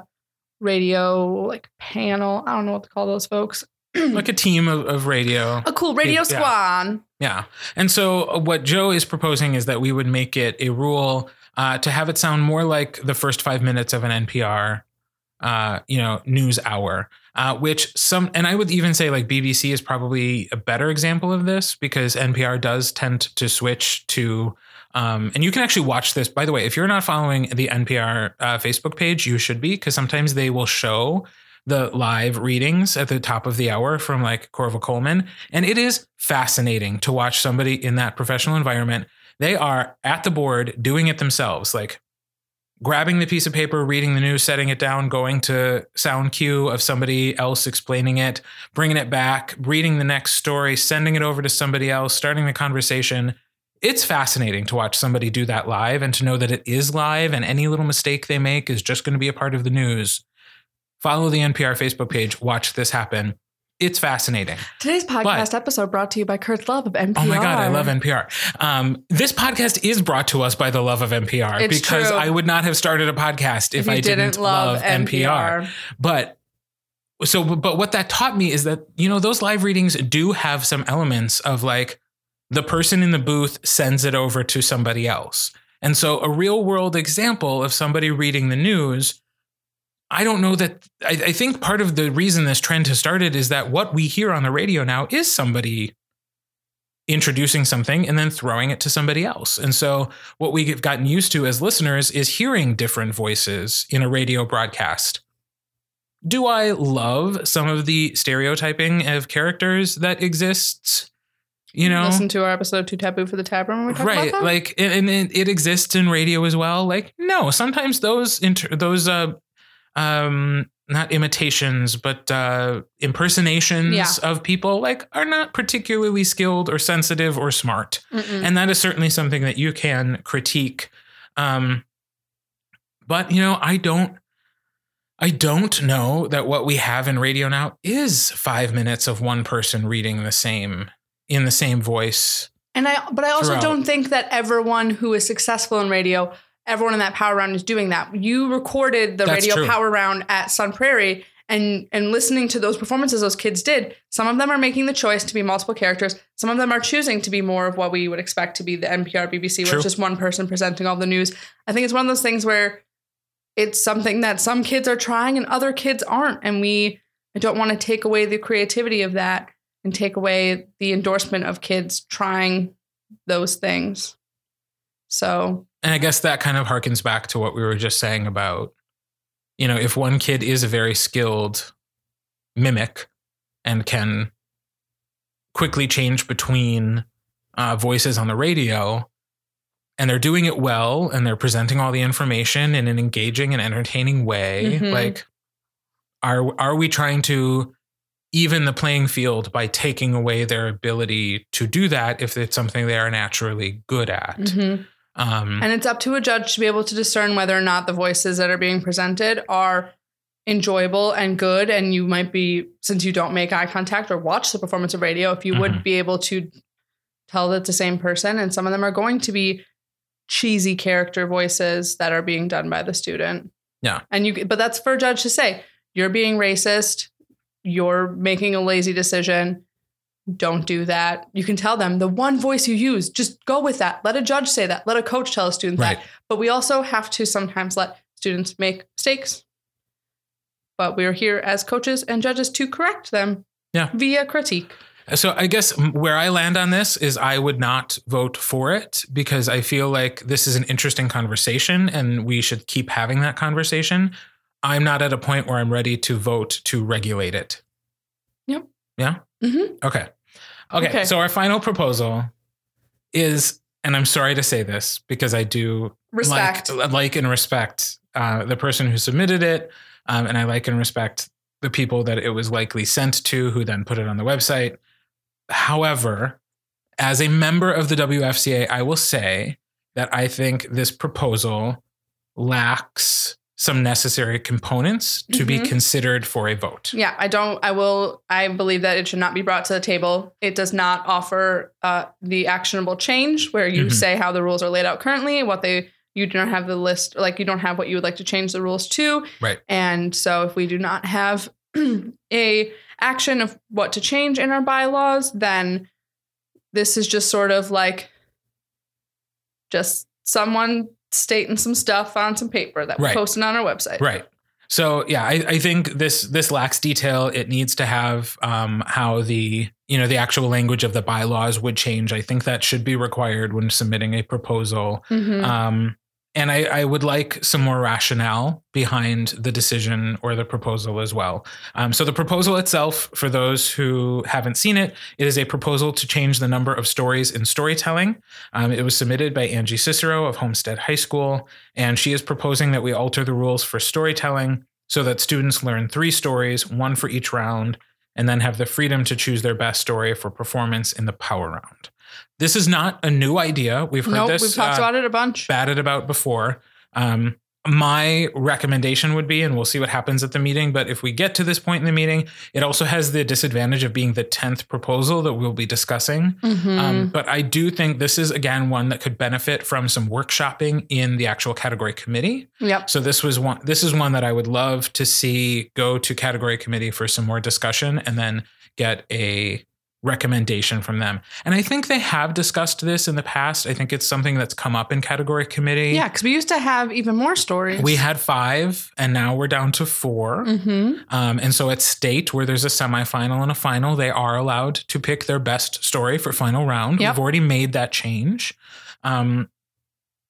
radio like panel. I don't know what to call those folks. like a team of, of radio. A cool radio Yeah. squad. Yeah. And so uh, what Joe is proposing is that we would make it a rule uh, to have it sound more like the first five minutes of an NPR, uh, you know, news hour. Uh, which some, and I would even say like BBC is probably a better example of this because NPR does tend to switch to, um, and you can actually watch this. By the way, if you're not following the NPR uh, Facebook page, you should be because sometimes they will show the live readings at the top of the hour from like Korva Coleman. And it is fascinating to watch somebody in that professional environment. They are at the board doing it themselves, like grabbing the piece of paper, reading the news, setting it down, going to sound cue of somebody else explaining it, bringing it back, reading the next story, sending it over to somebody else, starting the conversation. It's fascinating to watch somebody do that live and to know that it is live and any little mistake they make is just going to be a part of the news. Follow the NPR Facebook page, watch this happen. It's fascinating. Today's podcast episode brought to you by Kurt's Love of NPR. Oh my God, I love NPR. Um, this podcast is brought to us by the love of NPR It's because true. I would not have started a podcast if, you I didn't, love, NPR. But so, but what that taught me is that, you know, those live readings do have some elements of like the person in the booth sends it over to somebody else. And so a real world example of somebody reading the news. I don't know that I, I think part of the reason this trend has started is that what we hear on the radio now is somebody introducing something and then throwing it to somebody else. And so what we've gotten used to as listeners is hearing different voices in a radio broadcast. Do I love some of the stereotyping of characters that exists? You know, Listen to our episode Too Taboo for the Tab Room when we talk right? Like, and, and it, it exists in radio as well. Like, no, sometimes those inter- those uh, um, not imitations, but uh, impersonations Yeah. of people like are not particularly skilled or sensitive or smart Mm-mm. and that is certainly something that you can critique um but you know i don't i don't know that what we have in radio now is five minutes of one person reading the same in the same voice And I, but I also throughout. don't think that everyone who is successful in radio, everyone in that power round is doing that. You recorded the That's radio true. power round at Sun Prairie, and and listening to those performances those kids did. Some of them are making the choice to be multiple characters. Some of them are choosing to be more of what we would expect to be the NPR BBC, where True. it's just one person presenting all the news. I think it's one of those things where it's something that some kids are trying and other kids aren't, and we I don't want to take away the creativity of that and take away the endorsement of kids trying those things. So, and i guess that kind of harkens back to what we were just saying about you know if one kid is a very skilled mimic and can quickly change between uh, voices on the radio and they're doing it well and they're presenting all the information in an engaging and entertaining way Mhm. like are are we trying to even the playing field by taking away their ability to do that if it's something they are naturally good at mhm. Um and it's up to a judge to be able to discern whether or not the voices that are being presented are enjoyable and good. And you might be, since you don't make eye contact or watch the performance of radio, if you Mhm. would be able to tell that it's the same person. And some of them are going to be cheesy character voices that are being done by the student. Yeah. And you, but that's for a judge to say, you're being racist. You're making a lazy decision. Don't do that. You can tell them the one voice you use, just go with that. Let a judge say that. Let a coach tell a student right that. But we also have to sometimes let students make mistakes. But we're here as coaches and judges to correct them Yeah. via critique. So I guess where I land on this is I would not vote for it because I feel like this is an interesting conversation and we should keep having that conversation. I'm not at a point where I'm ready to vote to regulate it. Yep. Yeah. Mhm. Okay. Okay. Okay. So our final proposal is, and I'm sorry to say this because I do Respect. like, like and respect uh, the person who submitted it, um, and I like and respect the people that it was likely sent to, who then put it on the website. However, as a member of the WFCA, I will say that I think this proposal lacks some necessary components to be Mhm. considered for a vote. Yeah, I don't. I will. I believe that it should not be brought to the table. It does not offer uh, the actionable change where you Mhm. say how the rules are laid out currently, what they you do not have the list, like you don't have what you would like to change the rules to. Right. And so if we do not have a action of what to change in our bylaws, then this is just sort of like just someone stating some stuff on some paper that we're posting on our website. Right. So yeah, I, I think this this lacks detail. It needs to have um, how the you know the actual language of the bylaws would change. I think that should be required when submitting a proposal. Mhm. Um, and I, I would like some more rationale behind the decision or the proposal as well. Um, so the proposal itself, for those who haven't seen it, it is a proposal to change the number of stories in storytelling. Um, it was submitted by Angie Cicero of Homestead High School, and she is proposing that we alter the rules for storytelling so that students learn three stories, one for each round, and then have the freedom to choose their best story for performance in the power round. This is not a new idea. We've heard Nope, this we've talked uh, about it a bunch. batted about before. Um, my recommendation would be, and we'll see what happens at the meeting, but if we get to this point in the meeting, it also has the disadvantage of being the 10th proposal that we'll be discussing. Mhm. Um, but I do think this is, again, one that could benefit from some workshopping in the actual category committee. yep. So this was one. This is one that I would love to see go to category committee for some more discussion, and then get a recommendation from them. And I think they have discussed this in the past. I think it's something that's come up in category committee. Yeah, because we used to have even more stories. We had five, and now we're down to 4 hmm Um, and so at state, where there's a semifinal and a final, they are allowed to pick their best story for final round. Yep. We've already made that change. Um,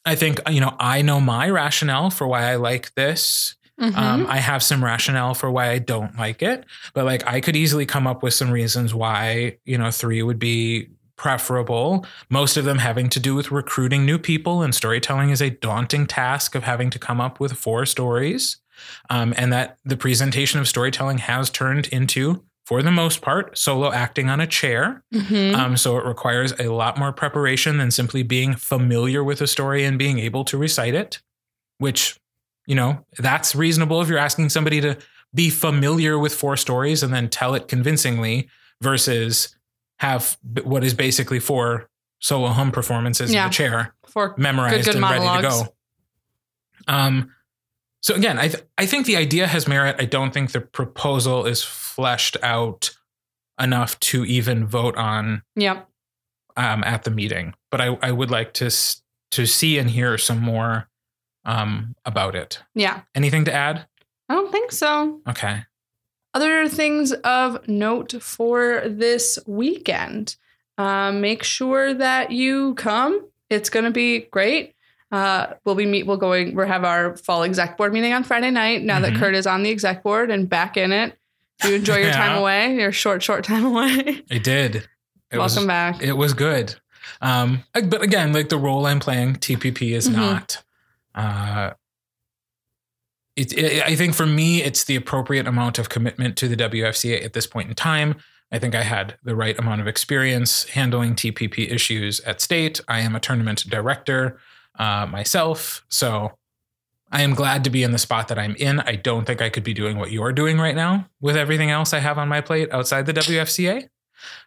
I think you know I know my rationale for why I like this. Mm-hmm. Um, I have some rationale for why I don't like it, but like I could easily come up with some reasons why you know three would be preferable. Most of them having to do with recruiting new people, and storytelling is a daunting task of having to come up with four stories, um, and that the presentation of storytelling has turned into, for the most part, solo acting on a chair. Mhm. Um, so it requires a lot more preparation than simply being familiar with a story and being able to recite it, which, you know, that's reasonable if you're asking somebody to be familiar with four stories and then tell it convincingly versus have what is basically four solo hum performances Yeah. in the chair For memorized good and ready to go. Um, so again, I th- I think the idea has merit. I don't think the proposal is fleshed out enough to even vote on Yep. um, at the meeting. But I, I would like to s- to see and hear some more um, about it. Yeah. Anything to add? I don't think so. Okay. Other things of note for this weekend. Um, make sure that you come. It's going to be great. Uh, we'll be meet. We'll going. We'll have our fall exec board meeting on Friday night. Now Mhm. that Kurt is on the exec board and back in it, you enjoy your time away. Your short, short time away. I did. It Welcome was, back. It was good. Um, but again, like the role I'm playing, TPP is Mhm. not. Uh, it, it, I think for me, it's the appropriate amount of commitment to the WFCA at this point in time. I think I had the right amount of experience handling TPP issues at state. I am a tournament director uh, myself, so I am glad to be in the spot that I'm in. I don't think I could be doing what you're doing right now with everything else I have on my plate outside the WFCA.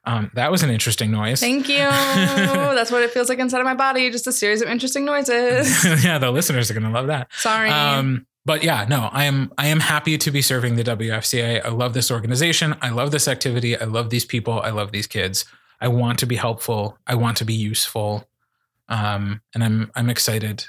Um, that was an interesting noise. Thank you. That's what it feels like inside of my body. Just a series of interesting noises. yeah, the listeners are going to love that. Sorry. Um, but yeah, no, I am I am happy to be serving the WFCA. I love this organization. I love this activity. I love these people. I love these kids. I want to be helpful. I want to be useful. Um, and I'm I'm excited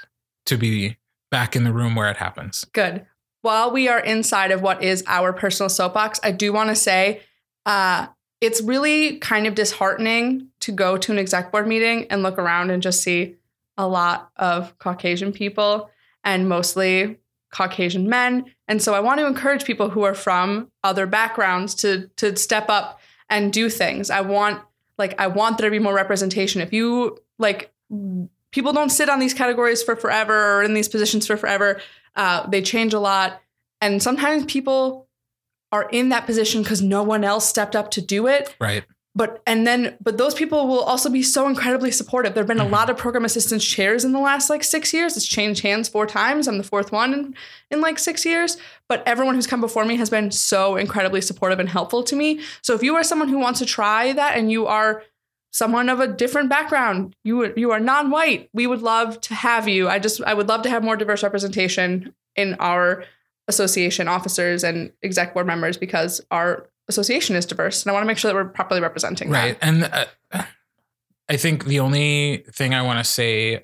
to be back in the room where it happens. Good. While we are inside of what is our personal soapbox, I do want to say uh, it's really kind of disheartening to go to an exec board meeting and look around and just see a lot of Caucasian people and mostly Caucasian men. And so I want to encourage people who are from other backgrounds to to step up and do things. I want like I want there to be more representation. If you like people don't sit on these categories for forever or in these positions for forever. Uh, they change a lot. And sometimes people are in that position because no one else stepped up to do it. Right. But and then but those people will also be so incredibly supportive. There have been Mhm. a lot of program assistance chairs in the last like six years. It's changed hands four times. I'm the fourth one in, in like six years. But everyone who's come before me has been so incredibly supportive and helpful to me. So if you are someone who wants to try that and you are someone of a different background. You you are non-white. We would love to have you. I just I would love to have more diverse representation in our association officers and exec board members because our association is diverse and I want to make sure that we're properly representing right that. and uh, i think the only thing i want to say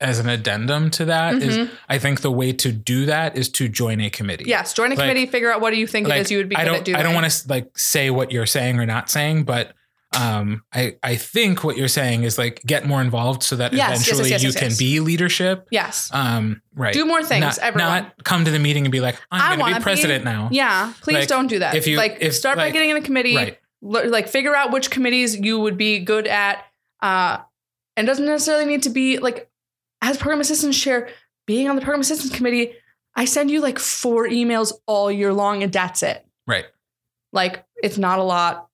as an addendum to that is Mhm. i think the way to do that is to join a committee Yes, join a Like- committee, figure out what do you think Like, it is you would be I good don't at doing. I don't want to like say what you're saying or not saying, but um, I I think what you're saying is like get more involved so that Yes, yes, yes, eventually yes, you yes, can yes. be leadership. Yes. Um, right. Do more things, Not, everyone. not come to the meeting and be like, I'm going to be- be president now. Yeah, please Like, don't do that. if you- like if, start by like- getting in a committee, Right. l- like figure out which committees you would be good at. Uh, and doesn't necessarily need to be like as program assistants share being on the program assistance committee. I send you like four emails all year long, and that's it. Right. Like it's not a lot.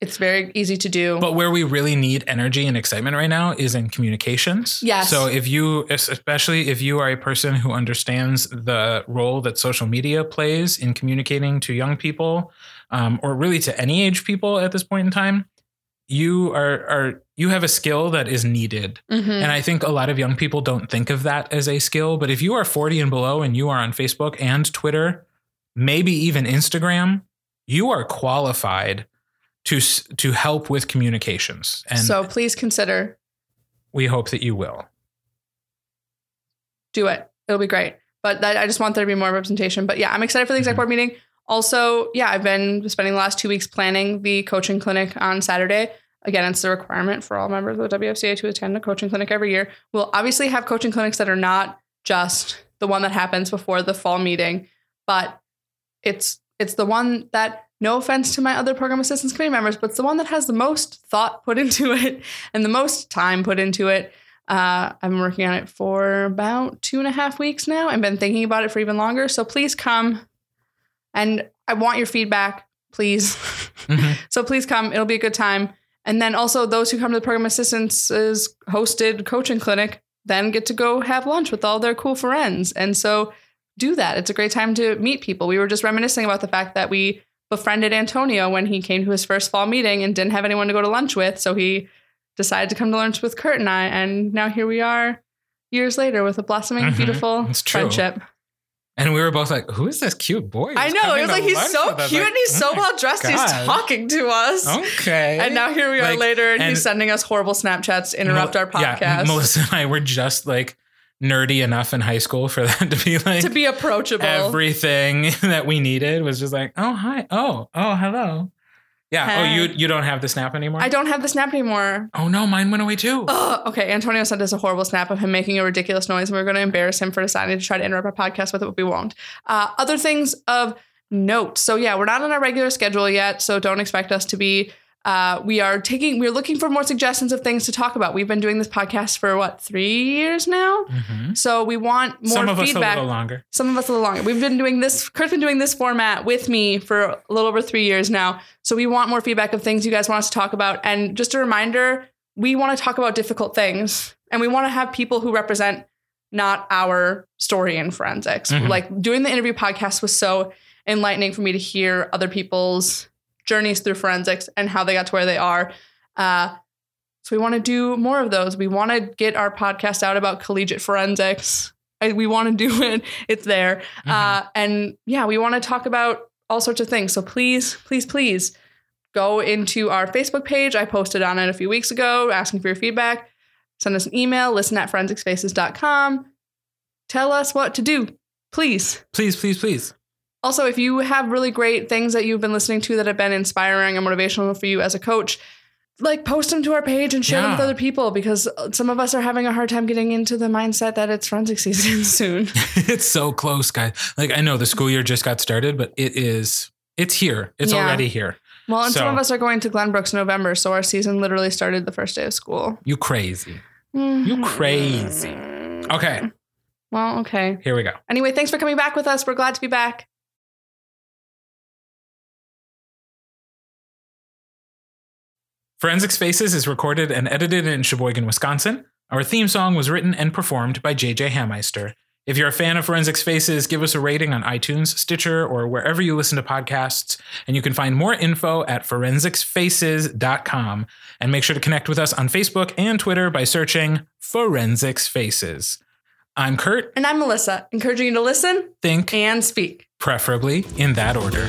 It's very easy to do. But where we really need energy and excitement right now is in communications. Yes. So if you, especially if you are a person who understands the role that social media plays in communicating to young people, um, or really to any age people at this point in time, you are are you have a skill that is needed. Mhm. And I think a lot of young people don't think of that as a skill. But if you are 40 and below and you are on Facebook and Twitter, maybe even Instagram, you are qualified to to help with communications. And so please consider we hope that you will. do it. It'll be great. But that, I just want there to be more representation. But yeah, I'm excited for the exec Mhm. board meeting. Also, yeah, I've been spending the last two weeks planning the coaching clinic on Saturday. Again, it's the requirement for all members of the WFCA to attend a coaching clinic every year. We'll obviously have coaching clinics that are not just the one that happens before the fall meeting, but it's it's the one that no offense to my other program assistance committee members, but it's the one that has the most thought put into it and the most time put into it. Uh, I've been working on it for about two and a half weeks now and been thinking about it for even longer. So please come and I want your feedback, please. Mhm. so please come. It'll be a good time. And then also those who come to the program assistants' hosted coaching clinic then get to go have lunch with all their cool friends. And so do that. It's a great time to meet people. We were just reminiscing about the fact that we befriended Antonio when he came to his first fall meeting and didn't have anyone to go to lunch with. So he decided to come to lunch with Kurt and I. And now here we are years later with a blossoming, Mhm. beautiful friendship. And we were both like, "Who is this cute boy?" I know. It was like, he's so cute Like, and he's so oh my well dressed. He's talking to us. Okay. And now here we are Like, later, and, and- he's sending us horrible Snapchats to interrupt Mel- our podcast. Yeah, Melissa and I were just like nerdy enough in high school for that to be like to be approachable. everything that we needed was just like, oh hi, oh oh hello, yeah. Hi. Oh you you don't have the snap anymore. I don't have the snap anymore. oh no, mine went away too. Ugh. okay, Antonio sent us a horrible snap of him making a ridiculous noise, and we are going to embarrass him for deciding to try to interrupt our podcast with it, but we won't. Uh, other things of note. So yeah, we're not on our regular schedule yet, so don't expect us to be. Uh, we are taking. We're looking for more suggestions of things to talk about. We've been doing this podcast for what three years now, Mhm. so we want more feedback. Some of us a little longer. Some of us a little longer. We've been doing this. Kurt's been doing this format with me for a little over three years now. So we want more feedback of things you guys want us to talk about. And just a reminder, we want to talk about difficult things, and we want to have people who represent not our story in forensics. Mhm. Like doing the interview podcast was so enlightening for me to hear other people's journeys through forensics and how they got to where they are. Uh, so we want to do more of those. We want to get our podcast out about collegiate forensics. I, we want to do it. It's there. Mhm. Uh, and yeah, we want to talk about all sorts of things. So please, please, please go into our Facebook page. I posted on it a few weeks ago asking for your feedback. Send us an email, listen at forensicsfaces.com. Tell us what to do, please. please, please, please. Also, if you have really great things that you've been listening to that have been inspiring and motivational for you as a coach, like post them to our page and share them with other people because some of us are having a hard time getting into the mindset that it's forensic season soon. it's so close, guys. Like I know the school year just got started, but it is. It's here. It's Yeah. already here. Well, and some of us are going to Glenbrooks in November, so our season literally started the first day of school. You crazy. You mm-hmm. crazy. Okay, Well, okay. here we go. Anyway, thanks for coming back with us. We're glad to be back. Forensics Faces is recorded and edited in Sheboygan, Wisconsin. Our theme song was written and performed by JJ Hammeister. If you're a fan of Forensics Faces, give us a rating on iTunes, Stitcher, or wherever you listen to podcasts. And you can find more info at forensicsfaces.com. And make sure to connect with us on Facebook and Twitter by searching Forensics Faces. I'm Kurt. And I'm Melissa, encouraging you to listen Think, and speak. preferably in that order.